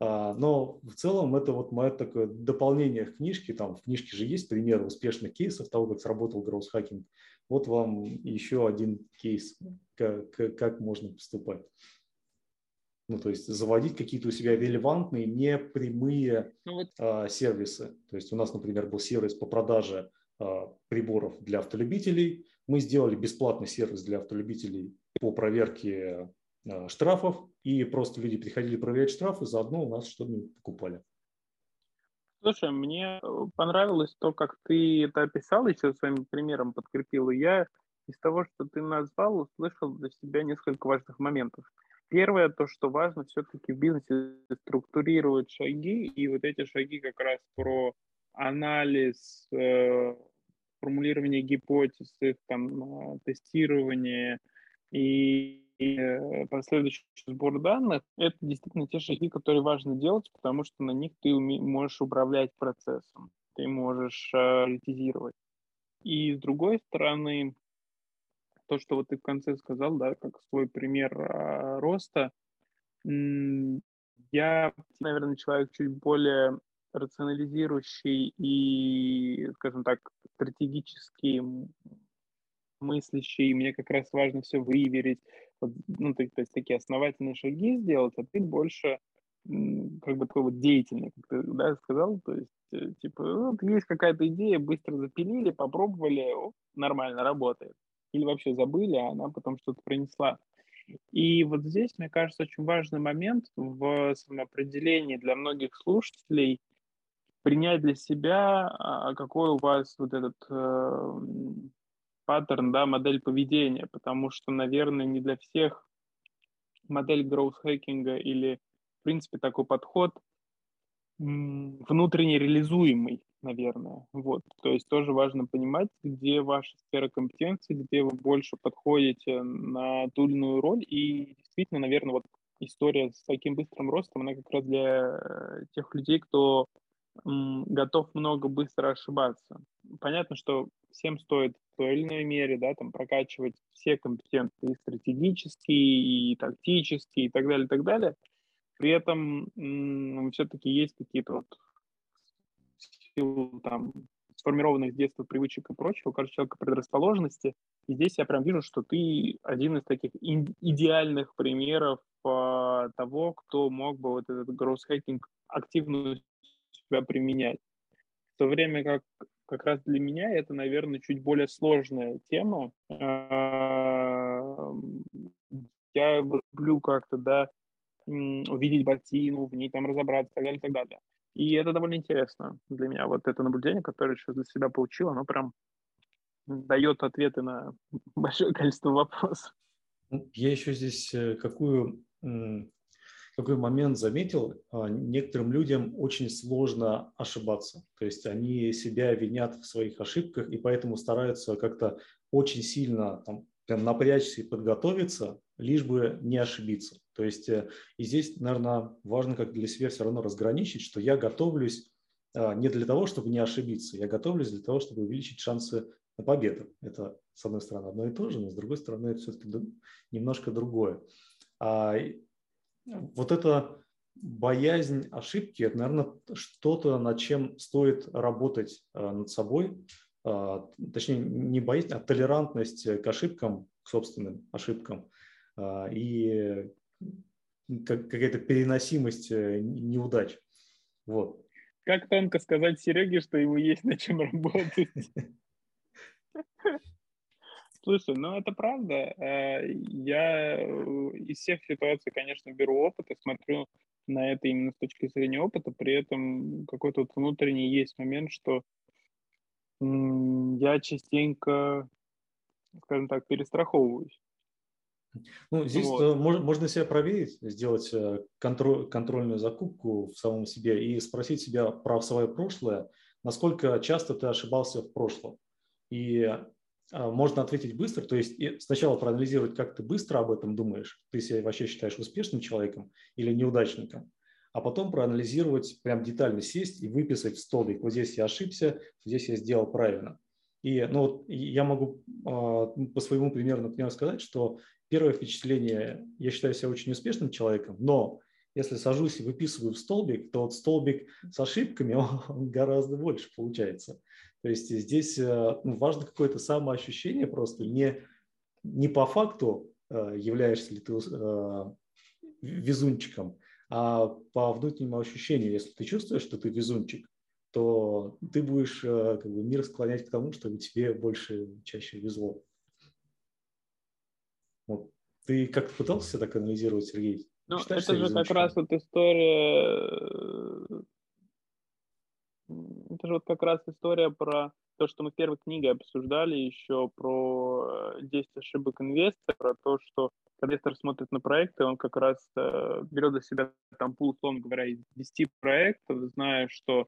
А, но в целом это вот мое такое дополнение к книжке. Там в книжке же есть примеры успешных кейсов того, как сработал гроусс-хакинг. Вот вам еще один кейс, как, как можно поступать. Ну, то есть заводить какие-то у себя релевантные, непрямые ну, вот. а, сервисы. То есть у нас, например, был сервис по продаже а, приборов для автолюбителей. Мы сделали бесплатный сервис для автолюбителей по проверке а, штрафов, и просто люди приходили проверять штрафы, заодно у нас что-нибудь покупали. Слушай, мне э, понравилось то, как ты это описал, еще своим примером подкрепил. Я из того, что ты назвал, услышал для себя несколько важных моментов. Первое, то, что важно все-таки в бизнесе структурировать шаги, и вот эти шаги как раз про анализ, э, формулирование гипотез, их там, э, тестирование и э, последующий сбор данных, это действительно те шаги, которые важно делать, потому что на них ты можешь управлять процессом, ты можешь аналитизировать. И с другой стороны, то, что вот ты в конце сказал, да, как свой пример роста, я, наверное, человек чуть более рационализирующий и, скажем так, стратегически мыслящий, мне как раз важно все выверить, вот, ну, то, то есть такие основательные шаги сделать, а ты больше как бы такой вот деятельный, как ты да, сказал, то есть э, типа вот есть какая-то идея, быстро запилили, попробовали, о, нормально работает. Или вообще забыли, а она потом что-то принесла. И вот здесь, мне кажется, очень важный момент в самоопределении для многих слушателей принять для себя, а, какой у вас вот этот э, паттерн, да, модель поведения, потому что, наверное, не для всех модель гроусс-хакинга или, в принципе, такой подход внутренне реализуемый, наверное. Вот. То есть тоже важно понимать, где ваша сфера компетенции, где вы больше подходите на ту или иную роль. И действительно, наверное, вот история с таким быстрым ростом, она как раз для э, тех людей, кто готов много быстро ошибаться. Понятно, что всем стоит в той или иной мере да, там, прокачивать все компетенции и стратегические, и тактические, и так далее, и так далее. При этом м- все-таки есть какие-то вот силу там сформированных с детства привычек и прочего, у каждого человека предрасположенности. И здесь я прям вижу, что ты один из таких идеальных примеров э, того, кто мог бы вот этот гроусс-хакинг активно себя применять. В то время как как раз для меня это, наверное, чуть более сложная тема. Я люблю как-то, да, увидеть ботину, в ней там разобраться и так далее, и так далее. И это довольно интересно для меня. Вот это наблюдение, которое сейчас для себя получил, оно прям дает ответы на большое количество вопросов. Ну, я еще здесь э, какую какой момент заметил, а, некоторым людям очень сложно ошибаться. То есть они себя винят в своих ошибках и поэтому стараются как-то очень сильно там, прям напрячься и подготовиться, лишь бы не ошибиться. То есть э, и здесь, наверное, важно как для себя все равно разграничить, что я готовлюсь а, не для того, чтобы не ошибиться, я готовлюсь для того, чтобы увеличить шансы на победу. Это, с одной стороны, одно и то же, но с другой стороны, это все-таки немножко другое. А вот эта боязнь ошибки, это, наверное, что-то, над чем стоит работать э, над собой. А, точнее, не боязнь, а толерантность к ошибкам, к собственным ошибкам. А, и какая-то переносимость э, неудач. Вот. Как тонко сказать Сереге, что ему есть над чем работать. Слушай, ну это правда. Э, я э, из всех ситуаций, конечно, беру опыт и смотрю на это именно с точки зрения опыта. При этом какой-то вот внутренний есть момент, что я частенько, скажем так, перестраховываюсь. Ну, здесь вот. можно, можно себя проверить, сделать э, контроль, контрольную закупку в самом себе и спросить себя про свое прошлое, насколько часто ты ошибался в прошлом. И а, можно ответить быстро, то есть сначала проанализировать, как ты быстро об этом думаешь, ты себя вообще считаешь успешным человеком или неудачником, а потом проанализировать, прям детально сесть и выписать в столбик. Вот здесь я ошибся, здесь я сделал правильно. И ну, вот, я могу э, по своему примеру, например, сказать, что первое впечатление, я считаю себя очень успешным человеком, но если сажусь и выписываю в столбик, то вот столбик с ошибками, он гораздо больше получается. То есть здесь э, ну, важно какое-то самоощущение просто, не, не по факту э, являешься ли ты э, везунчиком, а по внутреннему ощущению. Если ты чувствуешь, что ты везунчик, то ты будешь как бы, мир склонять к тому, чтобы тебе больше, чаще везло. Вот. Ты как-то пытался так анализировать, Сергей? Ну, Считаешь это же как раз вот история это же вот как раз история про то, что мы в первой книге обсуждали еще про 10 э, ошибок инвестора, про то, что когда инвестор смотрит на проекты, он как раз э, берет за себя там пул, условно говоря, из 10 проектов, зная, что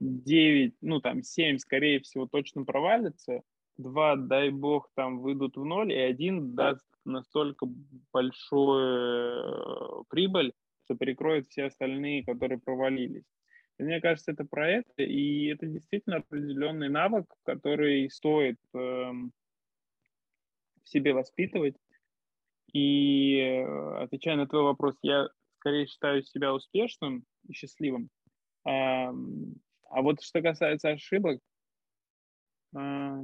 9, ну там 7, скорее всего, точно провалится, 2, дай бог, там выйдут в ноль, и один даст настолько большую э, прибыль, что перекроет все остальные, которые провалились. Мне кажется, это проект, и это действительно определенный навык, который стоит э, в себе воспитывать. И э, отвечая на твой вопрос, я скорее считаю себя успешным и счастливым. А, а вот что касается ошибок, а,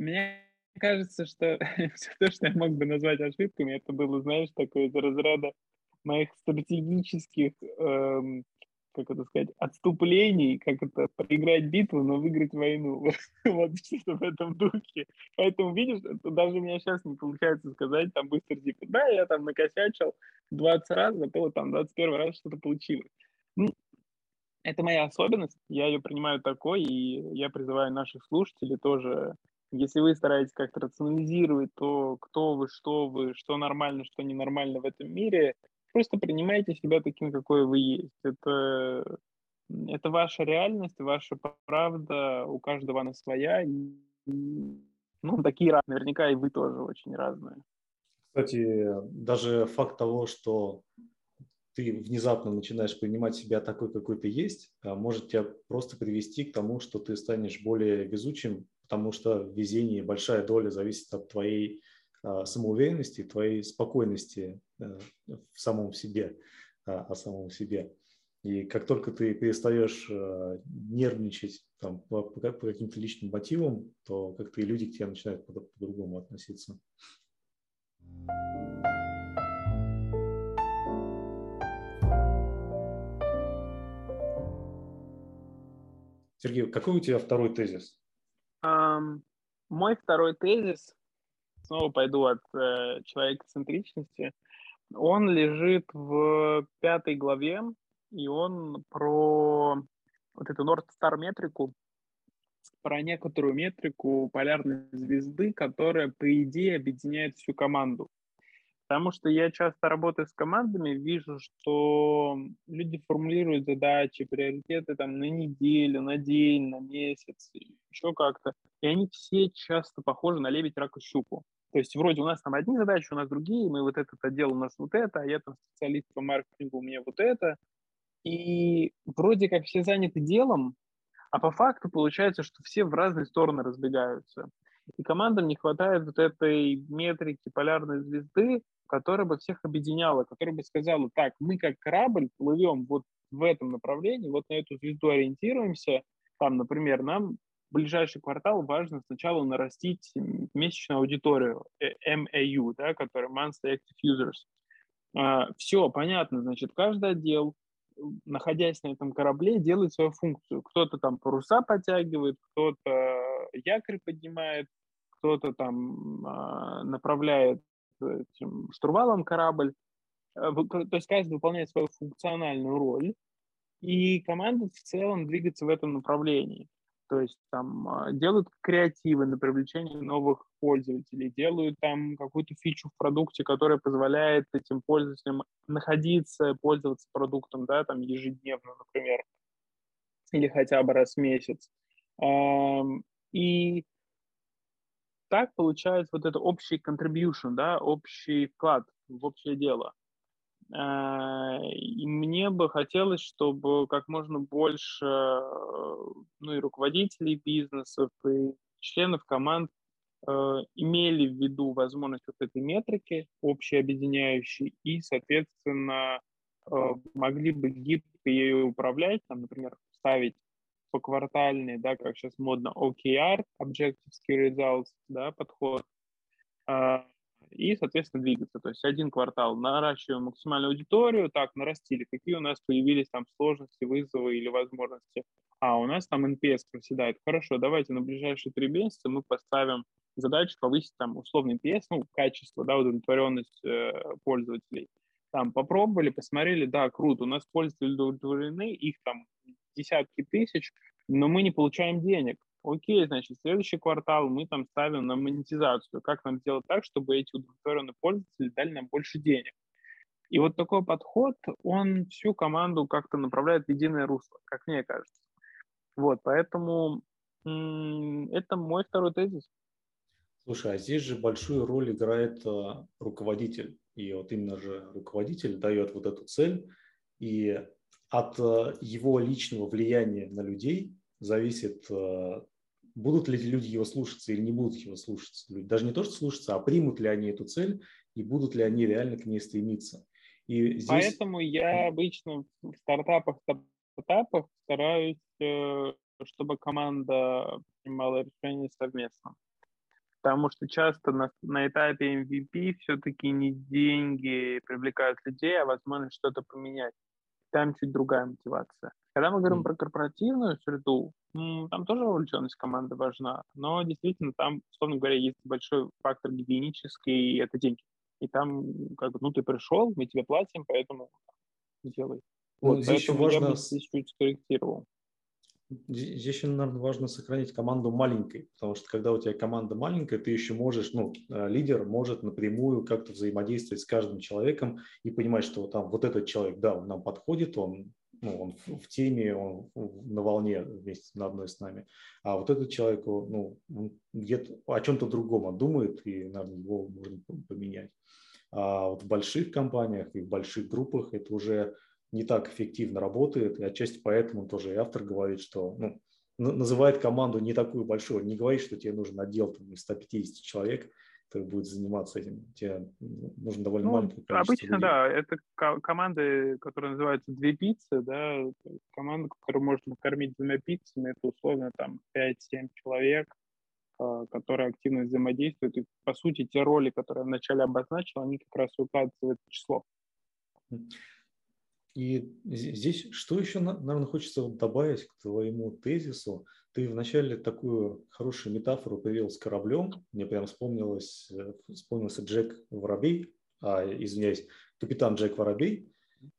мне кажется, что все то, что я мог бы назвать ошибками, это было, знаешь, такое из разряда моих стратегических эм, как это сказать, отступлений, как это, проиграть битву, но выиграть войну. вот что-то в этом духе. Поэтому, видишь, даже у меня сейчас не получается сказать там быстро, типа, да, я там накосячил 20 раз, зато там 21 раз что-то получилось. Ну, это моя особенность, я ее принимаю такой, и я призываю наших слушателей тоже, если вы стараетесь как-то рационализировать то, кто вы, что вы, что нормально, что ненормально в этом мире, Просто принимайте себя таким, какой вы есть. Это, это ваша реальность, ваша правда, у каждого она своя. Ну, такие разные, наверняка и вы тоже очень разные. Кстати, даже факт того, что ты внезапно начинаешь принимать себя такой, какой ты есть, а, может тебя просто привести к тому, что ты станешь более везучим, потому что в везении большая доля зависит от твоей а, самоуверенности, твоей спокойности э, в самом себе, а, о самом себе. И как только ты перестаешь э, нервничать там, по, каким-то личным мотивам, то как-то и люди к тебе начинают по- по-другому относиться. Сергей, какой у тебя второй тезис? Um, мой второй тезис снова пойду от э, человекоцентричности, он лежит в пятой главе, и он про вот эту North Star метрику, про некоторую метрику полярной звезды, которая, по идее, объединяет всю команду. Потому что я часто работаю с командами, вижу, что люди формулируют задачи, приоритеты там на неделю, на день, на месяц, еще как-то. И они все часто похожи на лебедь, и щуку. То есть вроде у нас там одни задачи, у нас другие, мы вот этот отдел, у нас вот это, а я там специалист по маркетингу, у меня вот это. И вроде как все заняты делом, а по факту получается, что все в разные стороны разбегаются. И командам не хватает вот этой метрики полярной звезды, которая бы всех объединяла, которая бы сказала, так, мы как корабль плывем вот в этом направлении, вот на эту звезду ориентируемся, там, например, нам ближайший квартал важно сначала нарастить месячную аудиторию, э, MAU, да, которая Monthly Active Users. А, все, понятно, значит, каждый отдел, находясь на этом корабле, делает свою функцию. Кто-то там паруса подтягивает, кто-то якорь поднимает, кто-то там а, направляет этим штурвалом корабль. Э, то есть каждый выполняет свою функциональную роль, и команда в целом двигается в этом направлении. То есть там а, делают креативы на привлечение новых пользователей, делают там какую-то фичу в продукте, которая позволяет этим пользователям находиться, пользоваться продуктом, да, там ежедневно, например, или хотя бы раз в месяц. И так получается вот это общий contribution, да, общий вклад в общее дело. А, и мне бы хотелось, чтобы как можно больше ну, и руководителей бизнесов, и членов команд э, имели в виду возможность вот этой метрики, общей объединяющей, и, соответственно, э, могли бы гибко ею управлять, там, например, ставить поквартальный, да, как сейчас модно, OKR, Objective Key Results, да, подход, а, и, соответственно, двигаться. То есть один квартал наращиваем максимальную аудиторию, так, нарастили, какие у нас появились там сложности, вызовы или возможности. А, у нас там NPS проседает. Хорошо, давайте на ближайшие три месяца мы поставим задачу повысить там условный NPS, ну, качество, да, удовлетворенность э, пользователей. Там попробовали, посмотрели, да, круто, у нас пользователи удовлетворены, их там десятки тысяч, но мы не получаем денег. Окей, значит, следующий квартал мы там ставим на монетизацию. Как нам сделать так, чтобы эти удовлетворенные пользователи дали нам больше денег? И вот такой подход, он всю команду как-то направляет в единое русло, как мне кажется. Вот, поэтому это мой второй тезис. Слушай, а здесь же большую роль играет э, руководитель. И вот именно же руководитель дает вот эту цель, и от э, его личного влияния на людей зависит, э, будут ли люди его слушаться или не будут его слушаться. Даже не то, что слушаться, а примут ли они эту цель и будут ли они реально к ней стремиться. И здесь... Поэтому я обычно в стартапах, стартапах стараюсь, э, чтобы команда принимала решение совместно. Потому что часто на, на этапе MVP все-таки не деньги привлекают людей, а возможность что-то поменять. Там чуть другая мотивация. Когда мы говорим mm. про корпоративную среду, там тоже вовлеченность команды важна, но действительно там, условно говоря, есть большой фактор гигиенический, и это деньги. И там, как бы, ну, ты пришел, мы тебе платим, поэтому делай. Ну, вот, здесь еще важно... я бы здесь чуть скорректировал. Здесь еще, наверное, важно сохранить команду маленькой, потому что когда у тебя команда маленькая, ты еще можешь, ну, э, лидер может напрямую как-то взаимодействовать с каждым человеком и понимать, что там вот этот человек, да, он нам подходит, он, ну, он в, теме, он на волне вместе на одной с нами, а вот этот человек, ну, где-то о чем-то другом он думает, и, наверное, его можно поменять. А вот в больших компаниях и в больших группах это уже не так эффективно работает, и отчасти поэтому тоже и автор говорит, что ну, называет команду не такую большую, не говорит, что тебе нужен отдел там, из 150 человек, который будет заниматься этим. Тебе нужно довольно ну, маленькое количество Обычно, людей. да, это команды, которые называются две пиццы, да, команда, которую можно кормить двумя пиццами, это условно там 5-7 человек, а, которые активно взаимодействуют. И, по сути, те роли, которые я вначале обозначил, они как раз укладываются в это число. И здесь что еще, наверное, хочется добавить к твоему тезису. Ты вначале такую хорошую метафору привел с кораблем. Мне прям вспомнилось, э, вспомнился Джек Воробей, а, извиняюсь, капитан Джек Воробей.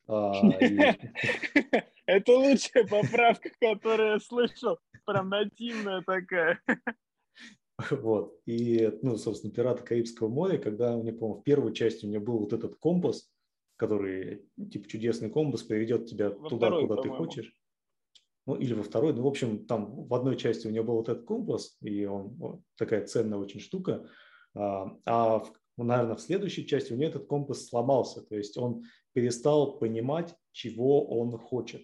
А, Это лучшая поправка, которую я слышал. Прям нативная такая. Вот. И, ну, собственно, «Пираты Карибского моря», когда, мне помню, в первой части у меня был вот этот компас, который, типа, чудесный компас приведет тебя во туда, второй, куда ты хочешь. Ну, или во второй. Ну, в общем, там в одной части у него был вот этот компас, и он вот, такая ценная очень штука. А, а в, наверное, в следующей части у него этот компас сломался. То есть он перестал понимать, чего он хочет.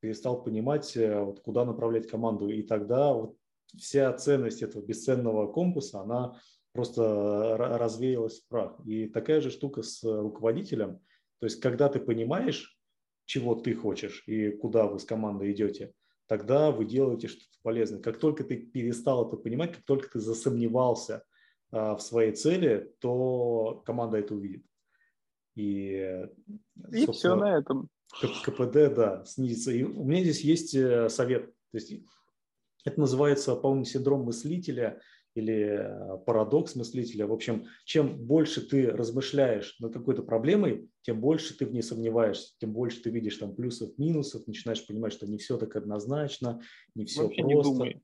Перестал понимать, э, вот, куда направлять команду. И тогда вот вся ценность этого бесценного компаса, она просто развеялась в прах. И такая же штука с руководителем – то есть, когда ты понимаешь, чего ты хочешь и куда вы с командой идете, тогда вы делаете что-то полезное. Как только ты перестал это понимать, как только ты засомневался а, в своей цели, то команда это увидит. И, и все на этом. КПД, да, снизится. И у меня здесь есть э, совет. То есть это называется, по-моему, синдром мыслителя – или э, парадокс мыслителя. В общем, чем больше ты размышляешь над какой-то проблемой, тем больше ты в ней сомневаешься, тем больше ты видишь там плюсов, минусов, начинаешь понимать, что не все так однозначно, не все Вообще просто. Не думай.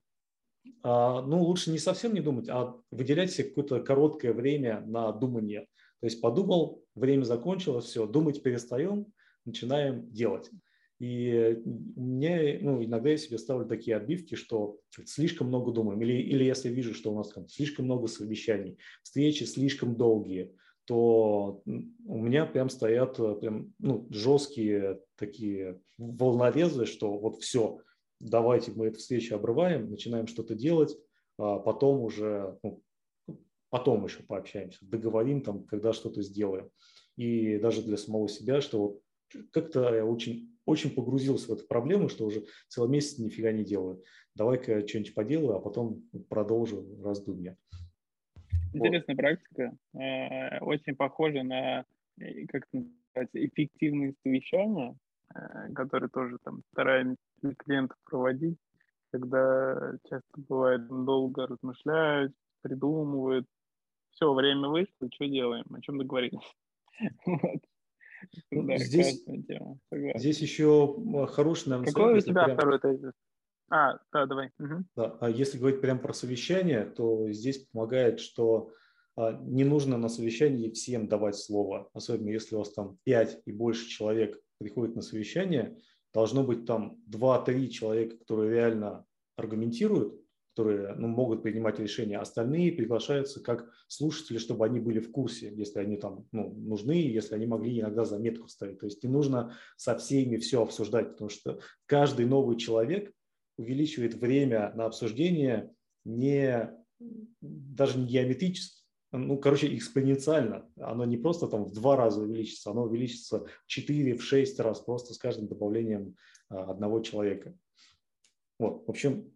А, ну, лучше не совсем не думать, а выделять себе какое-то короткое время на думание. То есть подумал, время закончилось, все, думать перестаем, начинаем делать. И мне, ну, иногда я себе ставлю такие отбивки, что слишком много думаем. Или, или если вижу, что у нас там слишком много совещаний, встречи слишком долгие, то у меня прям стоят э, прям, ну, жесткие такие волнорезы, что вот все, давайте мы эту встречу обрываем, начинаем что-то делать, а потом уже, ну, потом еще пообщаемся, договорим там, когда что-то сделаем. И даже для самого себя, что вот как-то я очень очень погрузился в эту проблему, что уже целый месяц нифига не делаю. Давай-ка что-нибудь поделаю, а потом продолжу раздумья. Интересная вот. практика. Э, очень похожа на э, как называется, эффективные совещания, э, которые тоже там стараемся клиентов проводить, когда часто бывает долго размышляют, придумывают. Все, время вышло, что делаем, о чем договорились. Да, здесь, здесь еще хороший, наверное, Какой совет, у тебя прям... второй тезис? А, да, давай. Угу. Да, а если говорить прям про совещание, то здесь помогает, что а, не нужно на совещании всем давать слово, особенно если у вас там 5 и больше человек приходит на совещание, должно быть там 2-3 человека, которые реально аргументируют, которые ну, могут принимать решения. Остальные приглашаются как слушатели, чтобы они были в курсе, если они там ну, нужны, если они могли иногда заметку ставить. То есть не нужно со всеми все обсуждать, потому что каждый новый человек увеличивает время на обсуждение не даже не геометрически, ну, короче, экспоненциально. Оно не просто там в два раза увеличится, оно увеличится в 4, в 6 раз просто с каждым добавлением а, одного человека. Вот, в общем,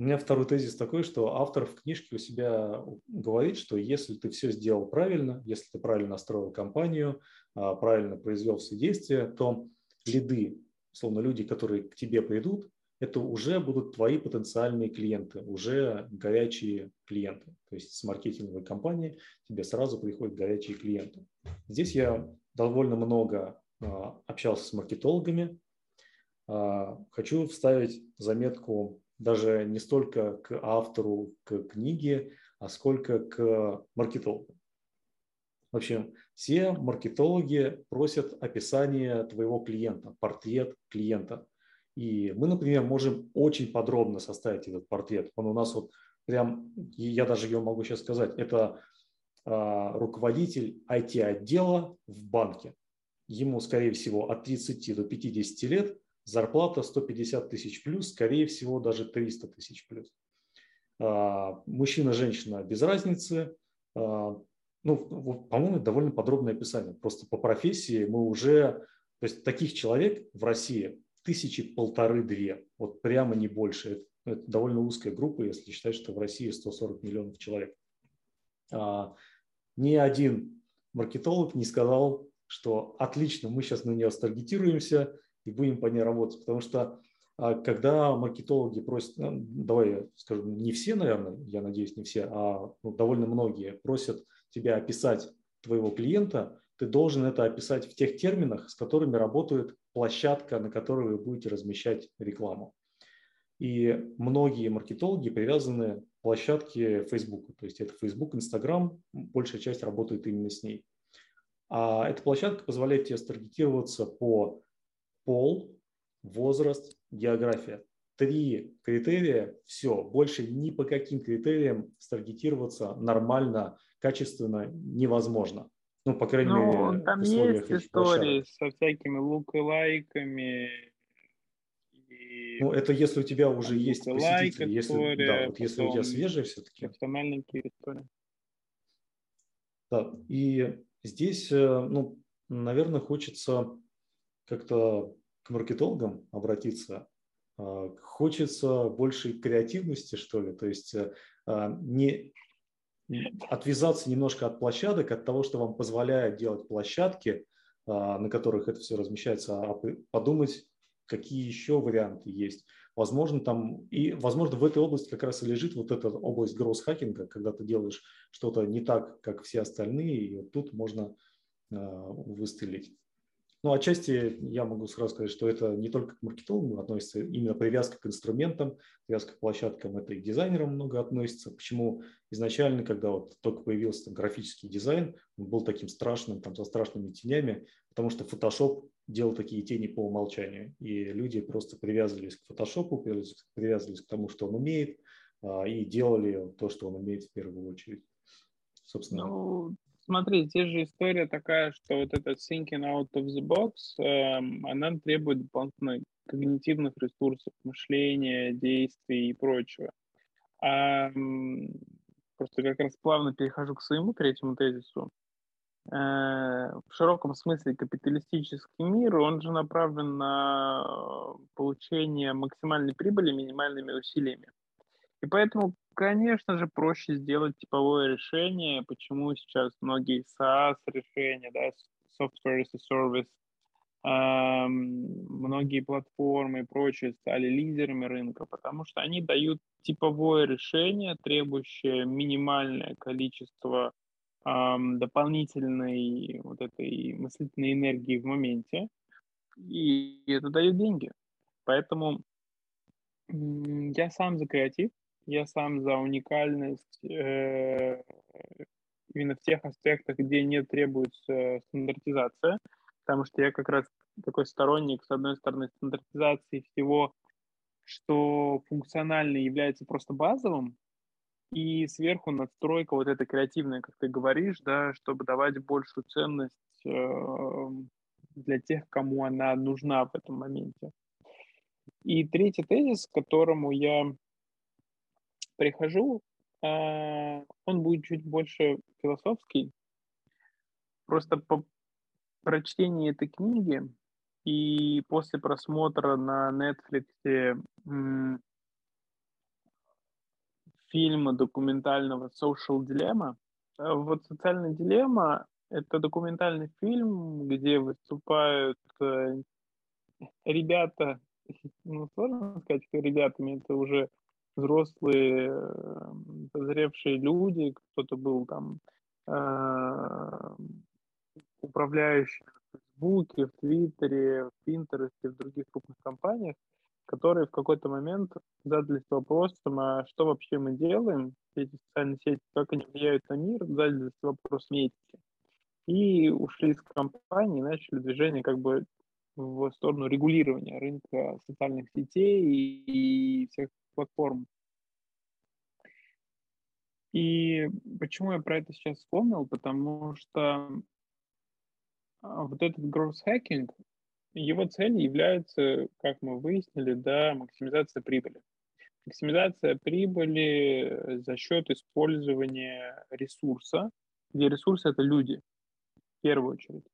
У меня второй тезис такой, что автор в книжке у себя говорит, что если ты все сделал правильно, если ты правильно настроил компанию, а, правильно произвел все действия, то лиды, словно люди, которые к тебе придут, это уже будут твои потенциальные клиенты, уже горячие клиенты. То есть с маркетинговой компании тебе сразу приходят горячие клиенты. Здесь я довольно много а, общался с маркетологами. А, хочу вставить заметку даже не столько к автору, к книге, а сколько к маркетологу. В общем, все маркетологи просят описание твоего клиента, портрет клиента. И мы, например, можем очень подробно составить этот портрет. Он у нас вот прям, я даже его могу сейчас сказать, это а, руководитель IT-отдела в банке. Ему, скорее всего, от 30 до 50 лет, зарплата 150 тысяч плюс, скорее всего, даже 300 тысяч плюс. А, мужчина, женщина без разницы. А, ну, по-моему, довольно подробное описание. Просто по профессии мы уже, то есть таких человек в России тысячи полторы-две, вот прямо не больше. Это, это довольно узкая группа, если считать, что в России 140 миллионов человек. А, ни один маркетолог не сказал, что отлично, мы сейчас на нее старгетируемся, и будем по ней работать. Потому что а, когда маркетологи просят, ну, давай скажу, не все, наверное, я надеюсь, не все, а ну, довольно многие просят тебя описать твоего клиента, ты должен это описать в тех терминах, с которыми работает площадка, на которой вы будете размещать рекламу. И многие маркетологи привязаны к площадке Facebook. То есть это Facebook, Instagram, большая часть работает именно с ней. А эта площадка позволяет тебе старгетироваться по пол, возраст, география. Три критерия, все, больше ни по каким критериям старгетироваться нормально, качественно невозможно. Ну, по крайней ну, мере, там есть истории со всякими лук-лайками. Ну, это если у тебя уже там есть посетители, если, да, вот если у тебя свежие все-таки. Профессиональненькие истории. Да, и здесь, э, ну, наверное, хочется как-то к маркетологам обратиться. А, хочется большей креативности, что ли, то есть э, а, не отвязаться немножко от площадок, от того, что вам позволяет делать площадки, а, на которых это все размещается, а подумать, какие еще варианты есть. Возможно, там и, возможно, в этой области как раз и лежит вот эта область гросс-хакинга, когда ты делаешь что-то не так, как все остальные, и вот тут можно выстрелить. Ну, отчасти я могу сразу сказать, что это не только к маркетологам относится, именно привязка к инструментам, привязка к площадкам, это и к дизайнерам много относится. Почему изначально, когда вот только появился там, графический дизайн, он был таким страшным, там, со страшными тенями, потому что Photoshop делал такие тени по умолчанию, и люди просто привязывались к Photoshop, привязывались к тому, что он умеет, а, и делали то, что он умеет в первую очередь. Собственно. Ну, смотри, здесь же история такая, что вот эта thinking out of the box, э, она требует дополнительных когнитивных ресурсов, мышления, действий и прочего. А, просто как раз плавно перехожу к своему третьему тезису. Э, в широком смысле капиталистический мир, он же направлен на получение максимальной прибыли минимальными усилиями. И поэтому конечно же, проще сделать типовое решение, почему сейчас многие SaaS решения, да, Software as a Service, э, многие платформы и прочее стали лидерами рынка, потому что они дают типовое решение, требующее минимальное количество э, дополнительной вот этой мыслительной энергии в моменте, и это дает деньги. Поэтому я сам за креатив, я сам за уникальность э, именно в тех аспектах, где не требуется стандартизация, потому что я как раз такой сторонник, с одной стороны, стандартизации всего, что функционально является просто базовым, и сверху надстройка вот эта креативная, как ты говоришь, да, чтобы давать большую ценность э, для тех, кому она нужна в этом моменте. И третий тезис, к которому я прихожу, а, он будет чуть больше философский. Просто по прочтении этой книги и после просмотра на Netflix фильма документального Social Dilemma. Э, вот «Социальная дилемма» — это документальный фильм, где выступают э, ребята, ну, сложно сказать, что ребятами, это уже взрослые, созревшие люди, кто-то был там управляющий в Фейсбуке, в Твиттере, в Пинтересте, в других крупных компаниях, которые в какой-то момент задались вопросом, а что вообще мы делаем, эти социальные сети, как они влияют на мир, задались вопрос метики. И ушли из компании, начали движение как бы в сторону регулирования рынка социальных сетей и всех платформ. И почему я про это сейчас вспомнил? Потому что а, вот этот growth hacking, его целью является, как мы выяснили, да, максимизация прибыли. Максимизация прибыли за счет использования ресурса, где ресурс — это люди, в первую очередь.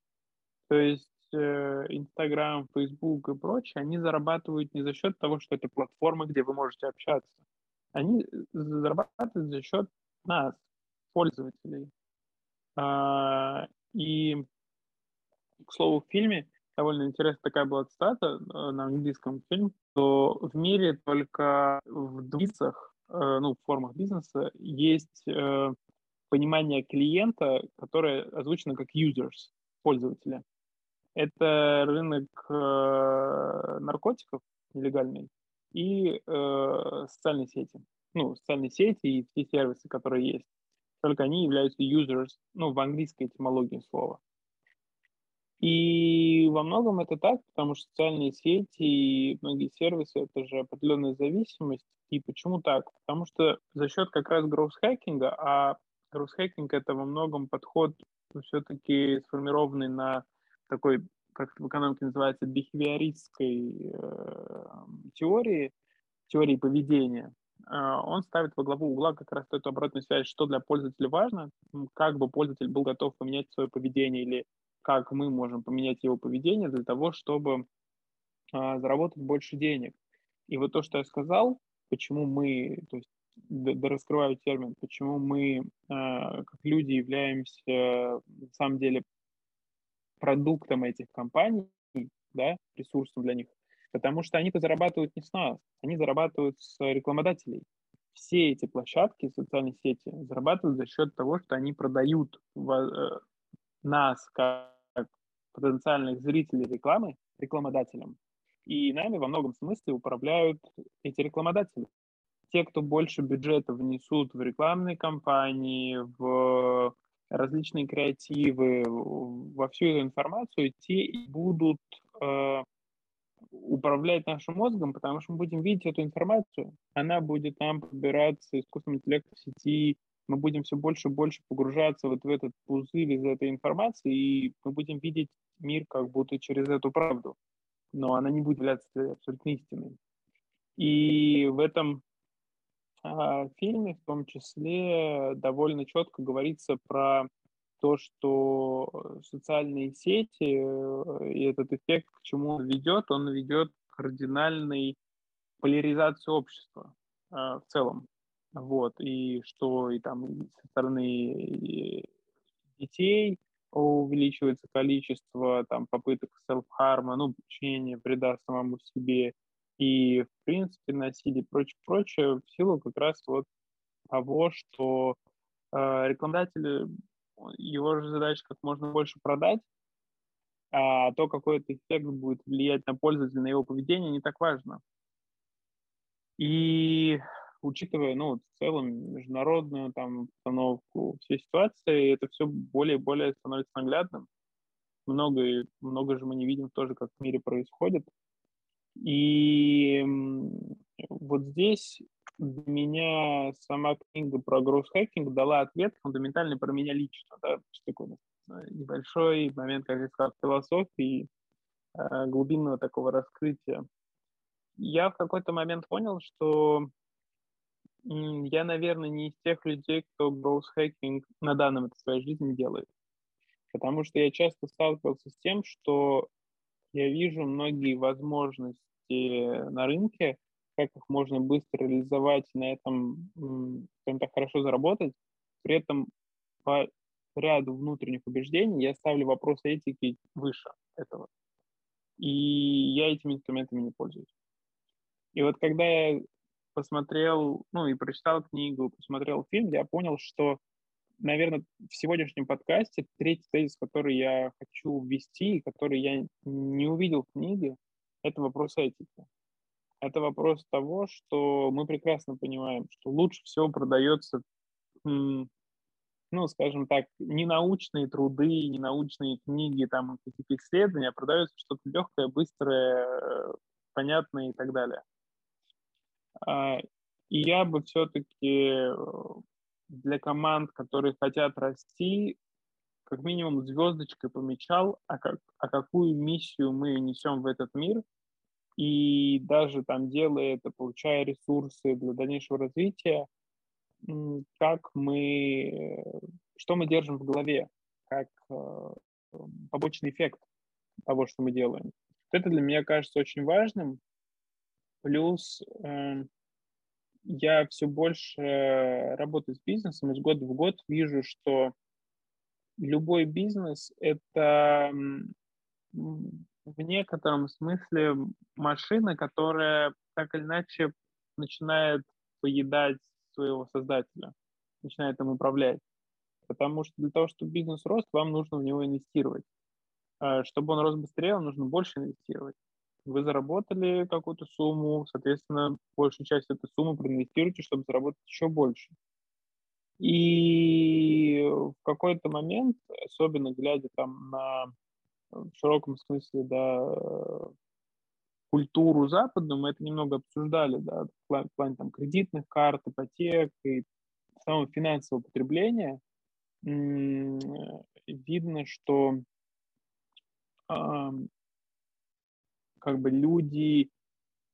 То есть э, Инстаграм, Фейсбук и прочее, они зарабатывают не за счет того, что это платформа, где вы можете общаться. Они зарабатывают за счет нас, пользователей. А, и, к слову, в фильме довольно интересная такая была цитата э, на английском фильме, что в мире только в бизнесах, э, ну, в формах бизнеса есть э, понимание клиента, которое озвучено как users, пользователя. Это рынок наркотиков нелегальный и социальные сети. Ну, социальные сети и все сервисы, которые есть. Только они являются users, ну, в английской этимологии слова. И во многом это так, потому что социальные сети и многие сервисы – это же определенная зависимость. И почему так? Потому что за счет как раз гроусс-хакинга, а гроусс-хакинг – это во многом подход все-таки сформированный на такой, как в экономике называется, бихевиористской э, теории, теории поведения. Э, он ставит во главу угла как раз эту обратную связь, что для пользователя важно, как бы пользователь был готов поменять свое поведение или как мы можем поменять его поведение для того, чтобы а, заработать больше денег. И вот то, что я сказал, почему мы, то есть раскрываю термин, почему мы а, как люди являемся на самом деле продуктом этих компаний, да, ресурсом для них, потому что они-то зарабатывают не с нас, они зарабатывают с рекламодателей. Все эти площадки, социальные сети зарабатывают за счет того, что они продают э, нас как потенциальных зрителей рекламы рекламодателям. И нами во многом смысле управляют эти рекламодатели. Те, кто больше бюджета внесут в рекламные кампании, в различные креативы, во всю эту информацию, те и будут э, управлять нашим мозгом, потому что мы будем видеть эту информацию. Она будет нам подбираться искусственным интеллектом в сети, мы будем все больше и больше погружаться вот в этот пузырь из этой информации, и мы будем видеть мир как будто через эту правду, но она не будет являться абсолютно истиной. И в этом а, фильме в том числе довольно четко говорится про то, что социальные сети э, и этот эффект, к чему он ведет, он ведет к кардинальной поляризации общества э, в целом. Вот, и что и там со стороны детей увеличивается количество там попыток селф-харма, ну, причинения вреда самому себе и, в принципе, насилие и прочее, прочее, в силу как раз вот того, что э, рекламодатель, его же задача как можно больше продать, а то, какой это эффект будет влиять на пользователя, на его поведение, не так важно. И учитывая, ну, в целом международную там обстановку, все ситуации, это все более и более становится наглядным. Много, много же мы не видим тоже, как в мире происходит. И вот здесь для меня сама книга про гроусс-хакинг дала ответ фундаментальный про меня лично, да, такой небольшой момент, как я сказал, философии, э, глубинного такого раскрытия. Я в какой-то момент понял, что я, наверное, не из тех людей, кто hacking на данном этапе своей жизни делает. Потому что я часто сталкивался с тем, что я вижу многие возможности на рынке, как их можно быстро реализовать, на этом, так, хорошо заработать. При этом по ряду внутренних убеждений я ставлю вопрос этики выше этого. И я этими инструментами не пользуюсь. И вот когда я посмотрел, ну и прочитал книгу, посмотрел фильм, я понял, что, наверное, в сегодняшнем подкасте третий тезис, который я хочу ввести, который я не увидел в книге, это вопрос этики. Это вопрос того, что мы прекрасно понимаем, что лучше всего продается, ну, скажем так, не научные труды, не научные книги, там, какие-то исследования, а продается что-то легкое, быстрое, понятное и так далее. А, и я бы все-таки э, для команд, которые хотят расти, как минимум звездочкой помечал, а, как, а какую миссию мы несем в этот мир, и даже там делая это, получая ресурсы для дальнейшего развития, как мы, что мы держим в голове, как э, побочный эффект того, что мы делаем. Это для меня кажется очень важным, Плюс э, я все больше работаю с бизнесом, из года в год вижу, что любой бизнес – это в некотором смысле машина, которая так или иначе начинает поедать своего создателя, начинает им управлять. Потому что для того, чтобы бизнес рос, вам нужно в него инвестировать. А чтобы он рос быстрее, вам нужно больше инвестировать вы заработали какую-то сумму, соответственно, большую часть этой суммы проинвестируйте, чтобы заработать еще больше. И в какой-то момент, особенно глядя там на в широком смысле, да, культуру западную, мы это немного обсуждали, да, в плане там кредитных карт, ипотек и самого финансового потребления, видно, что как бы люди,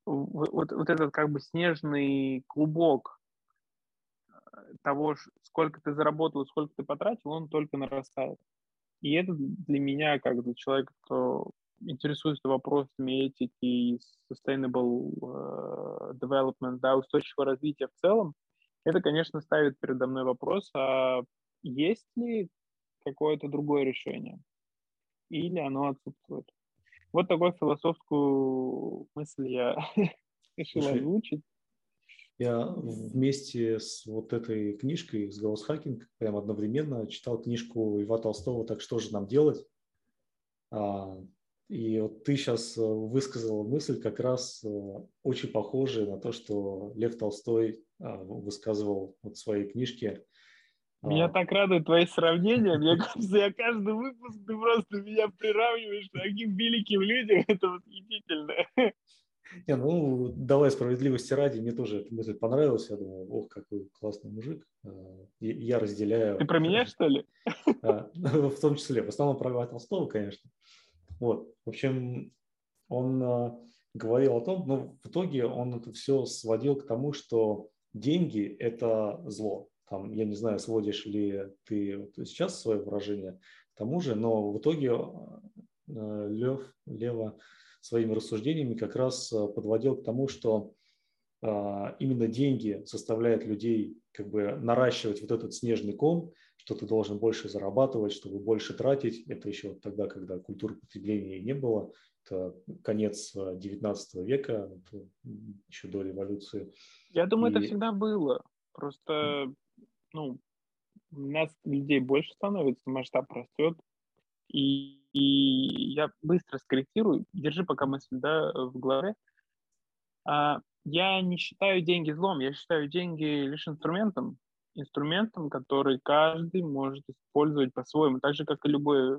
вот, вот этот как бы снежный клубок э, того, сколько ты заработал, сколько ты потратил, он только нарастает. И это для меня, как для человека, кто интересуется вопросами этики и sustainable uh, development, да, устойчивого развития в целом, это, конечно, ставит передо мной вопрос, а есть ли какое-то другое решение? Или оно отсутствует? Вот такую философскую мысль я решил озвучить. Я вместе с вот этой книжкой, с Hacking, прям одновременно читал книжку Льва Толстого «Так что же нам делать?». А, и вот ты сейчас э, высказал мысль как раз э, очень похожая на то, что Лев Толстой а, высказывал вот в своей книжке меня а. так радуют твои сравнения. Мне кажется, я каждый выпуск ты просто меня приравниваешь к таким великим людям. Это восхитительно. Не, ну, давай справедливости ради, мне тоже эта мысль понравилась. Я думал, ох, какой классный мужик. А, я разделяю... Ты про меня, что ли? А, в том числе. В основном про Толстого, конечно. Вот. В общем, он говорил о том, но в итоге он это все сводил к тому, что деньги – это зло там, я не знаю, сводишь ли ты сейчас свое выражение к тому же, но в итоге э, Лев, Лева своими рассуждениями как раз э, подводил к тому, что э, именно деньги заставляют людей как бы наращивать вот этот снежный ком, что ты должен больше зарабатывать, чтобы больше тратить. Это еще тогда, когда культуры потребления не было. Это конец 19 века, еще до революции. Я думаю, И... это всегда было. Просто ну, у нас людей больше становится, масштаб растет, и, и я быстро скорректирую, держи пока мысль да, в голове. А, я не считаю деньги злом, я считаю деньги лишь инструментом, инструментом, который каждый может использовать по-своему, так же, как и любое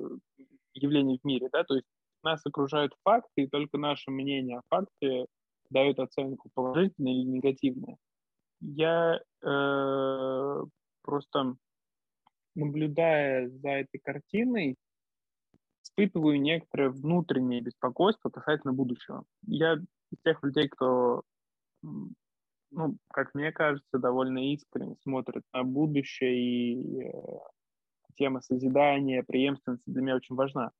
явление в мире, да, то есть нас окружают факты, и только наше мнение о факте дает оценку положительную или негативную. Я э, просто наблюдая за этой картиной, испытываю некоторое внутреннее беспокойство касательно будущего. Я из тех людей, кто, ну, как мне кажется, довольно искренне смотрит на будущее, и э, тема созидания, преемственности для меня очень важна.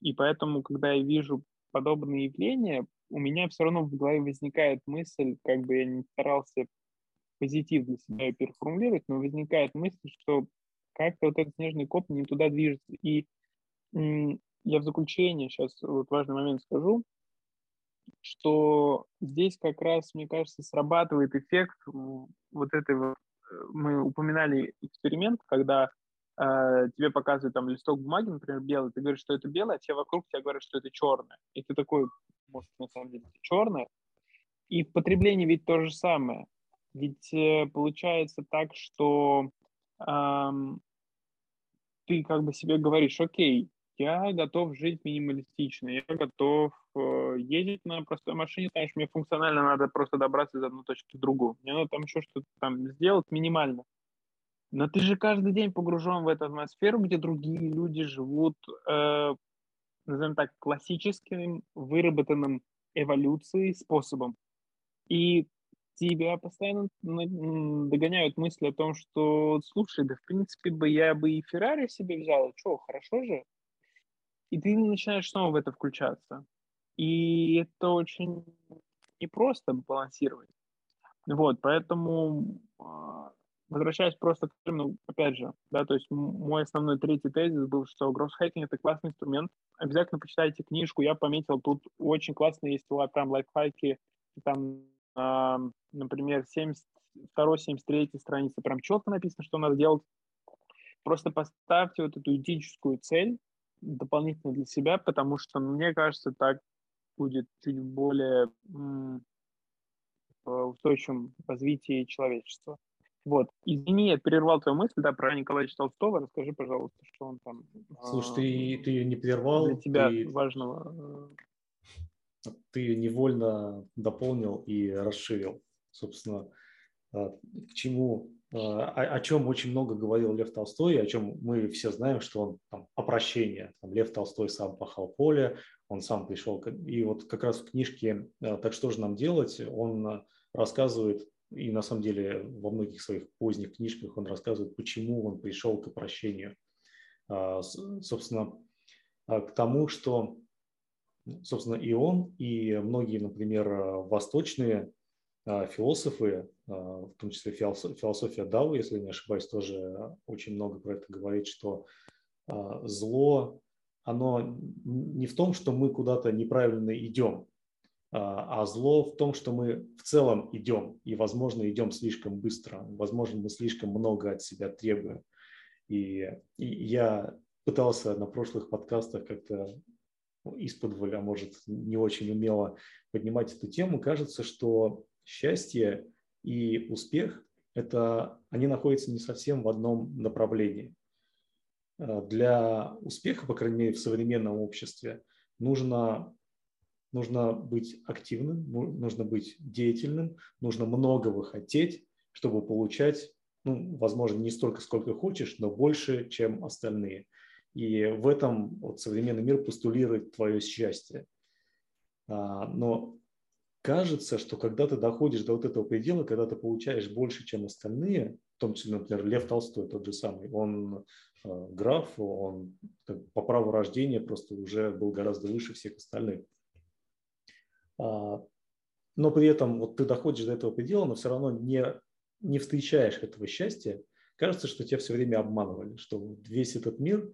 И поэтому, когда я вижу подобные явления, у меня все равно в голове возникает мысль, как бы я не старался позитив для себя переформулировать, но возникает мысль, что как-то вот этот снежный коп не туда движется. И я в заключение сейчас вот важный момент скажу, что здесь как раз, мне кажется, срабатывает эффект вот этой э, мы упоминали эксперимент, когда э, тебе показывают там листок бумаги, например, белый, ты говоришь, что это белое, а все вокруг тебе говорят, что это черное. И ты такой, может, на самом деле это черное. И в потреблении ведь то же самое. Ведь э, получается так, что эм, ты как бы себе говоришь, окей, я готов жить минималистично, я готов э, ездить на простой машине, конечно, мне функционально надо просто добраться из одной точки в другую. Мне надо там еще что-то там сделать минимально. Но ты же каждый день погружен в эту атмосферу, где другие люди живут, э, назовем так, классическим, выработанным эволюцией способом. И тебя постоянно догоняют мысли о том, что, слушай, да в принципе бы я бы и Феррари себе взял, что, хорошо же, и ты начинаешь снова в это включаться. И это очень непросто балансировать. Вот, поэтому а, возвращаясь просто к термину, опять же, да, то есть мой основной третий тезис был, что гроссхакинг – это классный инструмент. Обязательно почитайте книжку, я пометил, тут очень классно есть там лайфхаки, там, например, 72-73 страницы, прям четко написано, что надо делать. Просто поставьте вот эту этическую цель, дополнительно для себя, потому что, мне кажется, так будет чуть более устойчивым развитии человечества. Вот. Извини, я прервал твою мысль, да, про Николая Толстого. Расскажи, пожалуйста, что он там... Слушай, ты, ты ее не прервал. Для тебя ты, важного... Э, ты невольно дополнил и расширил. Собственно, а, к чему а, о, о чем очень много говорил Лев Толстой, о чем мы все знаем, что он там, опрощение. Там, Лев Толстой сам пахал поле, он сам пришел. И вот как раз в книжке а, «Так что же нам делать?» он рассказывает, и на самом деле во многих своих поздних книжках он рассказывает, почему он пришел к опрощению. Собственно, к тому, что собственно, и он, и многие, например, восточные философы а, в том числе философия Дау, если не ошибаюсь, тоже очень много про это говорит, что зло, оно не в том, что мы куда-то неправильно идем, а зло в том, что мы в целом идем, и, возможно, идем слишком быстро, возможно, мы слишком много от себя требуем. И, и я пытался на прошлых подкастах как-то из-под а может, не очень умело поднимать эту тему. Кажется, что счастье – и успех – это они находятся не совсем в одном направлении. Э, для успеха, по крайней мере, в современном обществе нужно, нужно быть активным, нужно быть деятельным, нужно многого хотеть, чтобы получать, ну, возможно, не столько, сколько хочешь, но больше, чем остальные. И в этом вот, современный мир постулирует твое счастье. А, но кажется, что когда ты доходишь до вот этого предела, когда ты получаешь больше, чем остальные, в том числе, например, Лев Толстой тот же самый, он э, граф, он по праву рождения просто уже был гораздо выше всех остальных. А, но при этом вот ты доходишь до этого предела, но все равно не, не встречаешь этого счастья. Кажется, что тебя все время обманывали, что весь этот мир,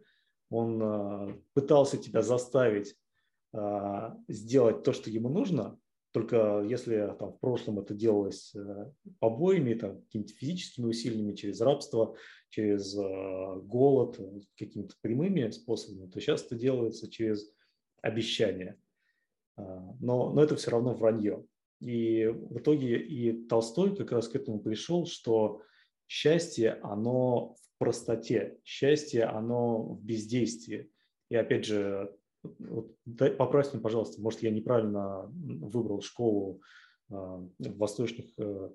он э, пытался тебя заставить э, сделать то, что ему нужно, только если там, в прошлом это делалось э, побоями, там, какими-то физическими усилиями, через рабство, через э, голод, какими-то прямыми способами, то сейчас это делается через обещания. А, но, но это все равно вранье. И в итоге и Толстой как раз к этому пришел, что счастье, оно простоте, счастье, оно в бездействии. И опять же, вот, поправьте меня, пожалуйста, может, я неправильно выбрал школу э, восточных, э,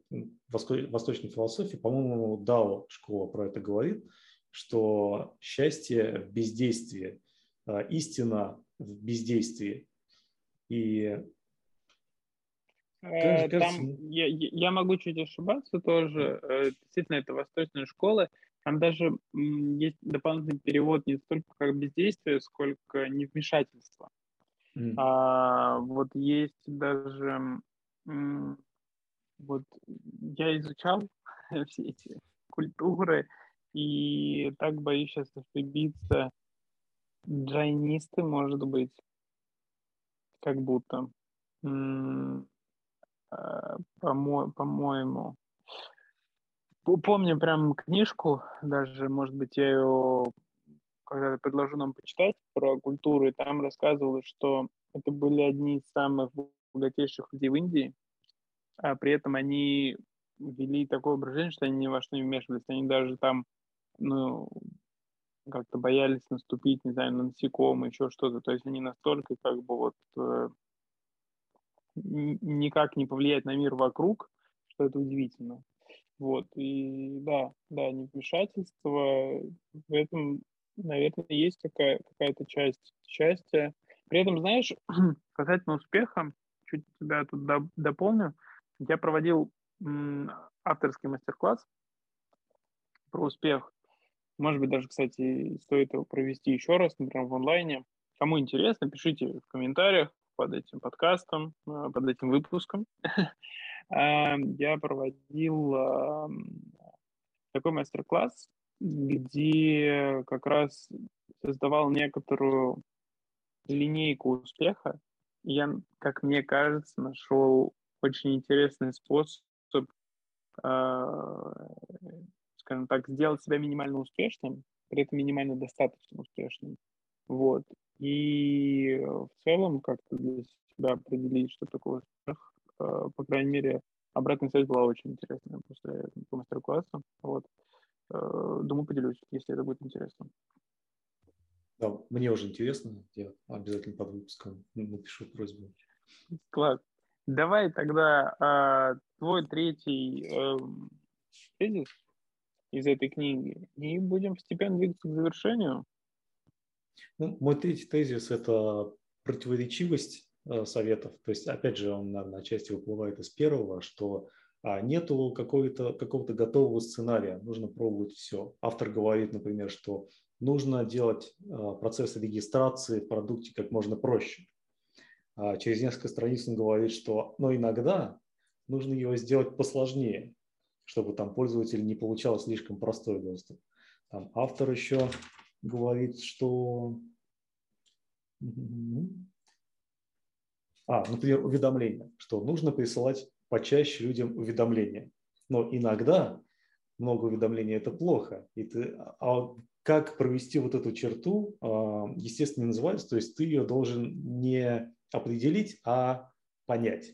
восточной философии. По-моему, Дао школа про это говорит, что счастье в бездействии, э, истина в бездействии. И Кажется, Там я, я могу чуть ошибаться тоже. Действительно, это восточная школа. Там даже есть дополнительный перевод не столько как бездействие, сколько невмешательство. Mm. А, вот есть даже вот я изучал все эти культуры, и так боюсь сейчас ошибиться. Джайнисты, может быть, как будто. А, по-мо- по-моему. Помню прям книжку, даже, может быть, я ее когда-то предложу нам почитать про культуру, и там рассказывалось, что это были одни из самых богатейших людей в Индии, а при этом они вели такое образ что они ни во что не вмешивались. Они даже там, ну, как-то боялись наступить, не знаю, на насекомые, еще что-то. То есть они настолько как бы вот э, никак не повлиять на мир вокруг, что это удивительно. Вот, и да, да, невмешательство, в этом, наверное, есть какая- какая-то часть счастья. При этом, знаешь, касательно успеха, чуть тебя тут дополню, я проводил авторский мастер-класс про успех. Может быть, даже, кстати, стоит его провести еще раз, например, в онлайне. Кому интересно, пишите в комментариях под этим подкастом, э, под этим выпуском. Я проводил такой мастер-класс, где как раз создавал некоторую линейку успеха. Я, как мне кажется, нашел очень интересный способ, э, скажем так, сделать себя минимально успешным, при этом минимально достаточно успешным. Вот. И в целом как-то для себя определить, что такое успех. Э, по крайней мере, обратная связь была очень интересная после мастер-класса. Вот. Э, думаю, поделюсь, если это будет интересно. Да, мне уже интересно. Я обязательно под выпуском напишу просьбу. Класс. Давай тогда а, твой третий э, тезис из этой книги, и будем постепенно двигаться к завершению. Ну, мой третий тезис – это противоречивость э, советов. То есть, опять же, он, наверное, отчасти выплывает из первого, что а, нету какого-то, какого-то готового сценария, нужно пробовать все. Автор говорит, например, что нужно делать а, процесс регистрации в продукте как можно проще. А через несколько страниц он говорит, что но иногда нужно его сделать посложнее, чтобы там пользователь не получал слишком простой доступ. Там автор еще говорит, что... А, например, уведомления, что нужно присылать почаще людям уведомления. Но иногда много уведомлений – это плохо. И ты, а как провести вот эту черту, а, естественно, называется, то есть ты ее должен не определить, а понять.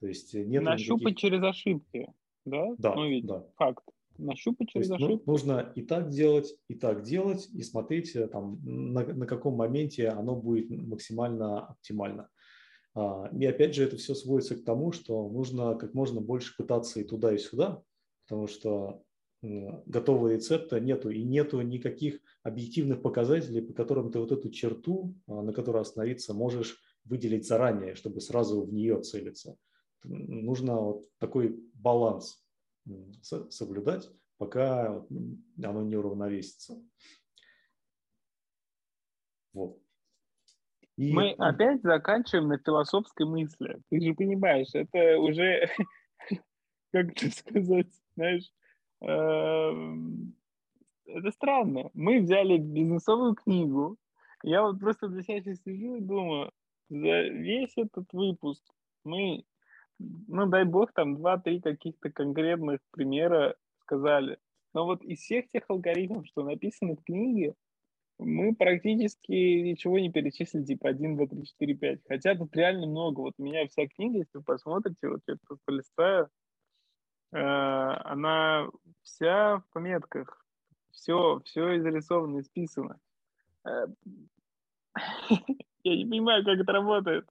То есть нет Нащупать никаких... через ошибки, да? Да, ну, ведь да. факт. Нащупать через есть, ну, ошибки. Ну, нужно и так делать, и так делать, и смотреть, э, там, на, на каком моменте оно будет максимально оптимально. А, и опять же, это все сводится к тому, что нужно как можно больше пытаться и туда, и сюда, потому что готового рецепта нету, и нету никаких объективных показателей, по которым ты вот эту черту, а, на которой остановиться можешь выделить заранее, чтобы сразу в нее целиться. Нужно вот такой баланс соблюдать, пока оно не уравновесится. Вот. И... Мы опять заканчиваем на философской мысли. Ты же понимаешь, это уже, как это сказать, знаешь, эм, это странно. Мы взяли бизнесовую книгу. Я вот просто для себя сейчас сижу и думаю, за весь этот выпуск мы, ну дай бог, там два-три каких-то конкретных примера сказали. Но вот из всех тех алгоритмов, что написаны в книге, мы практически ничего не перечислили, типа 1, 2, 3, 4, 5. Хотя тут реально много. Вот у меня вся книга, если вы посмотрите, вот я тут полистаю, э, она вся в пометках. Все, все изрисовано, исписано. Э, Я не понимаю, как это работает.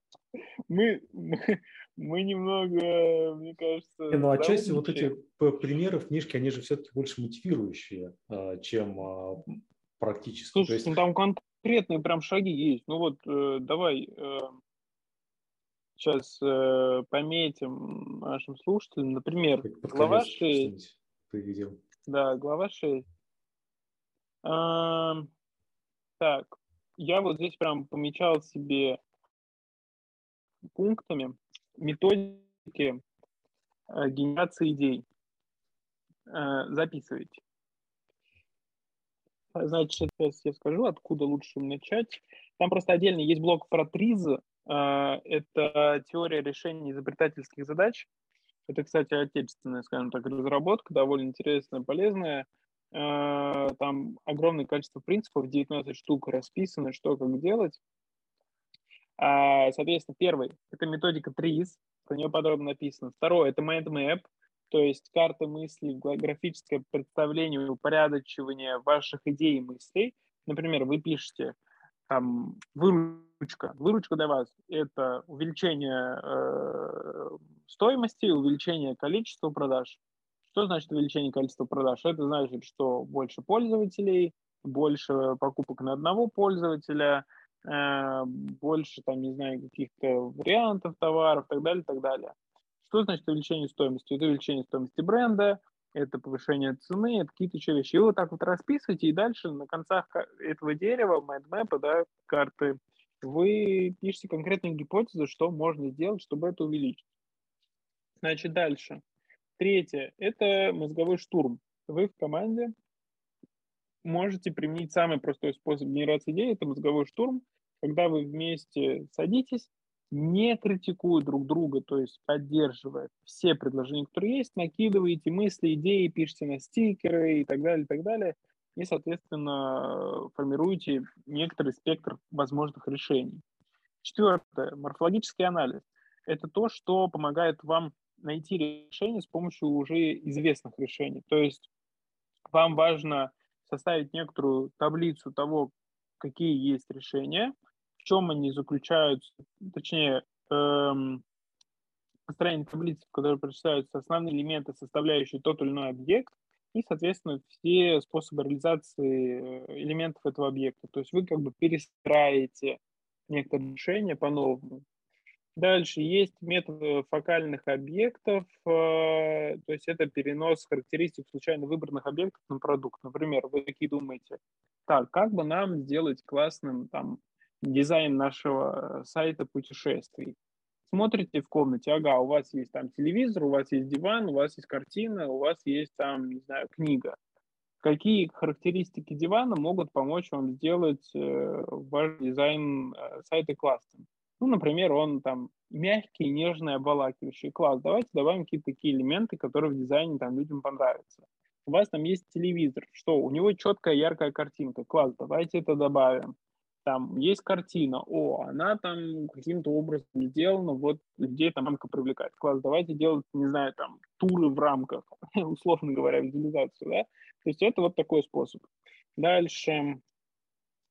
Мы, мы, мы немного, мне кажется... Не, ну, отчасти вот эти примеры в книжке, они же все-таки больше мотивирующие, а, чем а, практически. Слушай, есть... ну, там конкретные прям шаги есть. Ну вот, э, давай э, сейчас э, пометим нашим слушателям. Например, глава 6. Ты видел. Да, глава 6. А, так, я вот здесь прям помечал себе пунктами методики э, генерации идей. Э, записывайте. Значит, сейчас я скажу, откуда лучше начать. Там просто отдельно есть блок про ТРИЗ. Э, это теория решения изобретательских задач. Это, кстати, отечественная, скажем так, разработка, довольно интересная, полезная. Там огромное количество принципов, 19 штук расписано, что как делать. А, соответственно, первый – это методика TRIZ, про нее подробно написано. Второе – это mind map, то есть карта мыслей, графическое представление, упорядочивание ваших идей и мыслей. Например, вы пишете там выручка. Выручка для вас – это увеличение э, стоимости, увеличение количества продаж. Что значит увеличение количества продаж? Это значит, что больше пользователей, больше покупок на одного пользователя – больше, там, не знаю, каких-то вариантов товаров, так далее, так далее. Что значит увеличение стоимости? Это увеличение стоимости бренда, это повышение цены, это какие-то еще вещи. И вот так вот расписывайте, и дальше на концах этого дерева, майндмэпа, да, карты, вы пишете конкретную гипотезу, что можно сделать, чтобы это увеличить. Значит, дальше. Третье – это мозговой штурм. Вы в команде можете применить самый простой способ генерации идей, это мозговой штурм, когда вы вместе садитесь, не критикуя друг друга, то есть поддерживая все предложения, которые есть, накидываете мысли, идеи, пишите на стикеры и так далее, и так далее, и, соответственно, формируете некоторый спектр возможных решений. Четвертое. Морфологический анализ. Это то, что помогает вам найти решение с помощью уже известных решений. То есть вам важно составить некоторую таблицу того, какие есть решения, в чем они заключаются, точнее, эм, построение таблицы, в которой прочитаются основные элементы, составляющие тот или иной объект, и, соответственно, все способы реализации э, элементов этого объекта. То есть вы как бы перестраиваете некоторые решения по-новому. Дальше есть метод фокальных объектов, э, то есть это перенос характеристик случайно выбранных объектов на продукт. Например, вы такие думаете, так, как бы нам сделать классным там, дизайн нашего сайта путешествий? Смотрите в комнате, ага, у вас есть там телевизор, у вас есть диван, у вас есть картина, у вас есть там, не знаю, книга. Какие характеристики дивана могут помочь вам сделать э, ваш дизайн э, сайта классным? Ну, например, он там мягкий, нежный, обволакивающий. Класс, давайте добавим какие-то такие элементы, которые в дизайне там людям понравятся. У вас там есть телевизор, что у него четкая, яркая картинка. Класс, давайте это добавим. Там есть картина, о, она там каким-то образом сделана, вот людей там рамка привлекает. Класс, давайте делать, не знаю, там туры в рамках, условно говоря, визуализацию, да? То есть это вот такой способ. Дальше,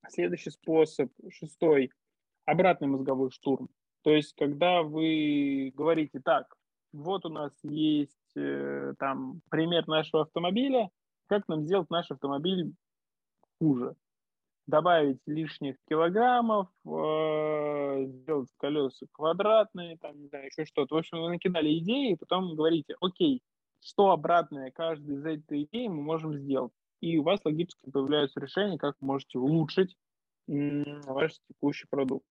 следующий способ, шестой – обратный мозговой штурм. То есть, когда вы говорите, так, вот у нас есть э, там пример нашего автомобиля, как нам сделать наш автомобиль хуже? Добавить лишних килограммов, э, сделать колеса квадратные, там, не знаю, еще что-то. В общем, вы накидали идеи, и потом говорите, окей, что обратное каждой из этих идей мы можем сделать. И у вас логически появляются решения, как можете улучшить ваш текущий продукт.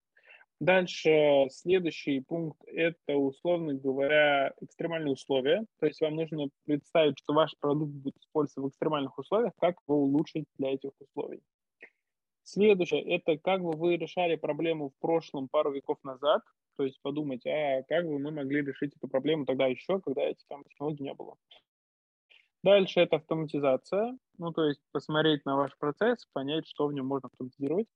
Дальше следующий пункт – это, условно говоря, экстремальные условия. То есть вам нужно представить, что ваш продукт будет использоваться в экстремальных условиях, как его улучшить для этих условий. Следующее – это как бы вы решали проблему в прошлом пару веков назад. То есть подумать, а как бы мы могли решить эту проблему тогда еще, когда этих технологий не было. Дальше это автоматизация. Ну, то есть посмотреть на ваш процесс, понять, что в нем можно автоматизировать.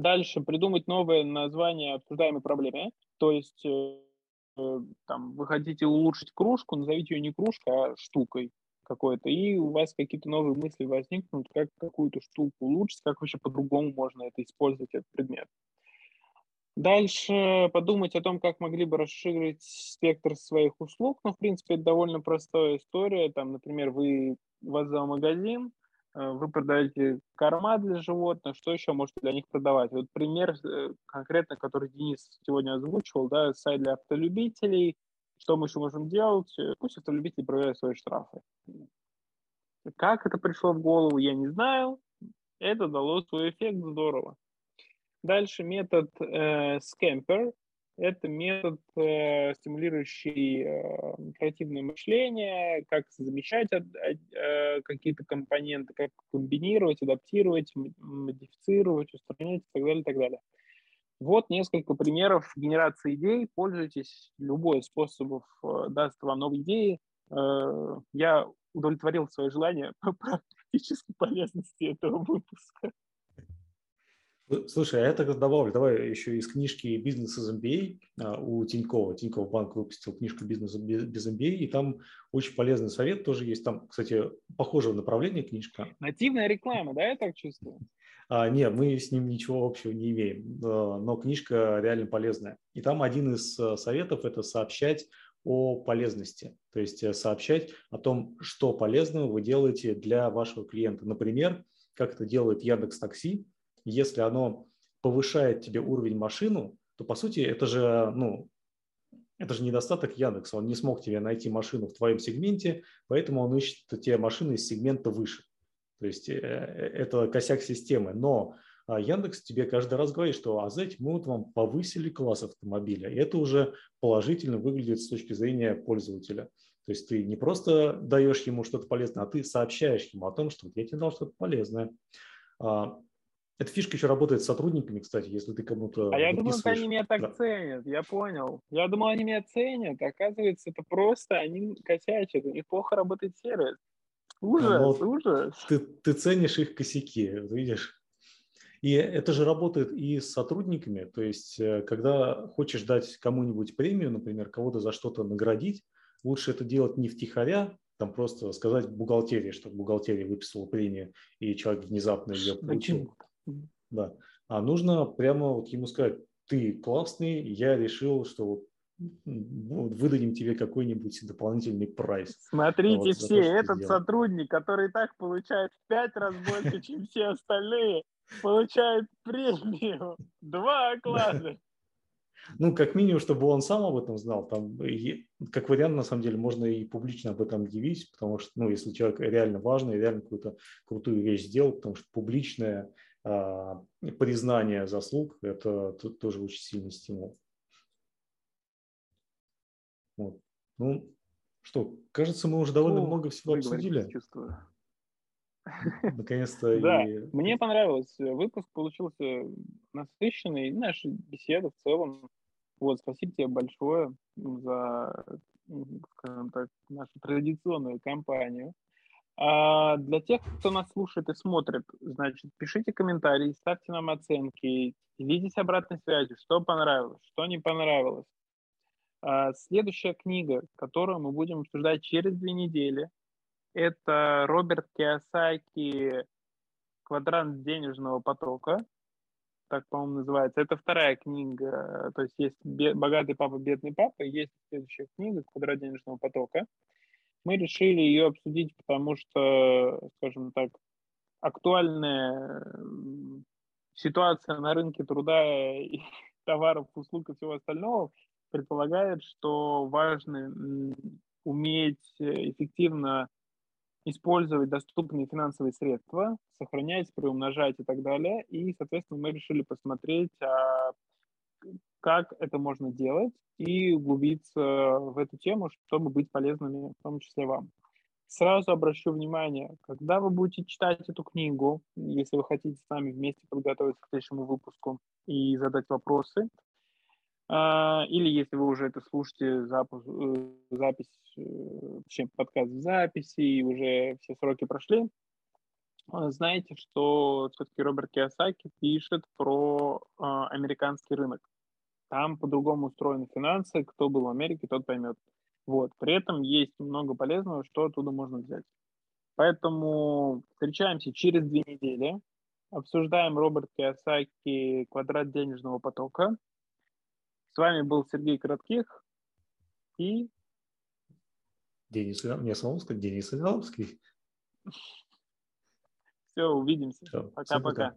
Дальше придумать новое название обсуждаемой проблеме. То есть э, э, там, вы хотите улучшить кружку, назовите ее не кружкой, а штукой какой-то, и у вас какие-то новые мысли возникнут, как какую-то штуку улучшить, как вообще по-другому можно это использовать, этот предмет. Дальше подумать о том, как могли бы расширить спектр своих услуг. Ну, в принципе, это довольно простая история. Там, например, вы, вас магазин, вы продаете корма для животных, что еще можете для них продавать? Вот пример э, конкретно, который Денис сегодня озвучивал, да, сайт для автолюбителей, что мы еще можем делать? Э, пусть автолюбители проверяют свои штрафы. Как это пришло в голову, я не знаю. Это дало свой эффект здорово. Дальше метод э, Scamper. Это метод, э, стимулирующий э, креативное мышление, как замещать э, какие-то компоненты, как комбинировать, адаптировать, модифицировать, устранять и так далее, и так далее. Вот несколько примеров генерации идей. Пользуйтесь. Любой из способов э, даст вам новые идеи. Э, я удовлетворил свое желание по практической полезности этого выпуска. Слушай, а я тогда добавлю, давай еще из книжки «Бизнес из MBA» а, у Тинькова. Тиньков банк выпустил книжку «Бизнес без MBA», и там очень полезный совет тоже есть. Там, кстати, похожего направления книжка. Нативная реклама, да, я так чувствую? А, нет, мы с ним ничего общего не имеем, но книжка реально полезная. И там один из советов – это сообщать о полезности, то есть э, сообщать о том, что полезного вы делаете для вашего клиента. Например, как это делает Яндекс Такси, если оно повышает тебе уровень машину, то по сути это же, ну, это же недостаток Яндекса. Он не смог тебе найти машину в твоем сегменте, поэтому он ищет тебе машины из сегмента выше. То есть э, это косяк системы. Но а, Яндекс тебе каждый раз говорит, что а знаете, мы вот вам повысили класс автомобиля. И это уже положительно выглядит с точки зрения пользователя. То есть ты не просто даешь ему что-то полезное, а ты сообщаешь ему о том, что я тебе дал что-то полезное. Эта фишка еще работает с сотрудниками, кстати, если ты кому-то А я думал, что они меня так да. ценят, я понял. Я думал, они меня ценят, оказывается, это просто они косячат, у них плохо работает сервис. Ужас, Но ужас. Ты, ты ценишь их косяки, видишь? И это же работает и с сотрудниками, то есть э, когда хочешь дать кому-нибудь премию, например, кого-то за что-то наградить, лучше это делать не втихаря, там просто сказать бухгалтерии, чтобы бухгалтерия выписала премию, и человек внезапно ее получил. Да. А нужно прямо вот ему сказать, ты классный, я решил, что вот выдадим тебе какой-нибудь дополнительный прайс. Смотрите вот, все, то, этот сотрудник, который так получает в пять раз больше, чем все остальные, получает премию. Два оклада. Ну, как минимум, чтобы он сам об этом знал. Там, как вариант, на самом деле, можно и публично об этом объявить, потому что, ну, если человек реально важный, реально какую-то крутую вещь сделал, потому что публичное а, признание заслуг – это тоже очень сильный стимул. Вот. Ну, что, кажется, мы уже довольно ну, много всего обсудили. Чувствую. Наконец-то. Да, и... мне понравилось. Выпуск получился насыщенный. Наша беседа в целом. Вот, спасибо тебе большое за, скажем так, нашу традиционную компанию. А для тех, кто нас слушает и смотрит, значит, пишите комментарии, ставьте нам оценки, делитесь обратной связью, что понравилось, что не понравилось. А следующая книга, которую мы будем обсуждать через две недели, это Роберт Киосаки «Квадрант денежного потока», так, по-моему, называется. Это вторая книга, то есть есть «Богатый папа, бедный папа», есть следующая книга «Квадрат денежного потока». Мы решили ее обсудить, потому что, скажем так, актуальная ситуация на рынке труда и товаров, услуг и всего остального предполагает, что важно уметь эффективно использовать доступные финансовые средства, сохранять, приумножать и так далее. И, соответственно, мы решили посмотреть, а как это можно делать и углубиться в эту тему, чтобы быть полезными, в том числе вам. Сразу обращу внимание, когда вы будете читать эту книгу, если вы хотите с нами вместе подготовиться к следующему выпуску и задать вопросы, а, или если вы уже это слушаете, запуск, э, запись, э, точнее, подкаст в записи, и уже все сроки прошли, а, знаете, что все-таки Роберт Киосаки пишет про а, американский рынок. Там по-другому устроены финансы, кто был в Америке, тот поймет. Вот. При этом есть много полезного, что оттуда можно взять. Поэтому встречаемся через две недели, обсуждаем Роберт Киосаки «Квадрат денежного потока». С вами был Сергей Коротких и... Денис, мне самому сказать, Денис Ивановский. Все, увидимся. Пока-пока.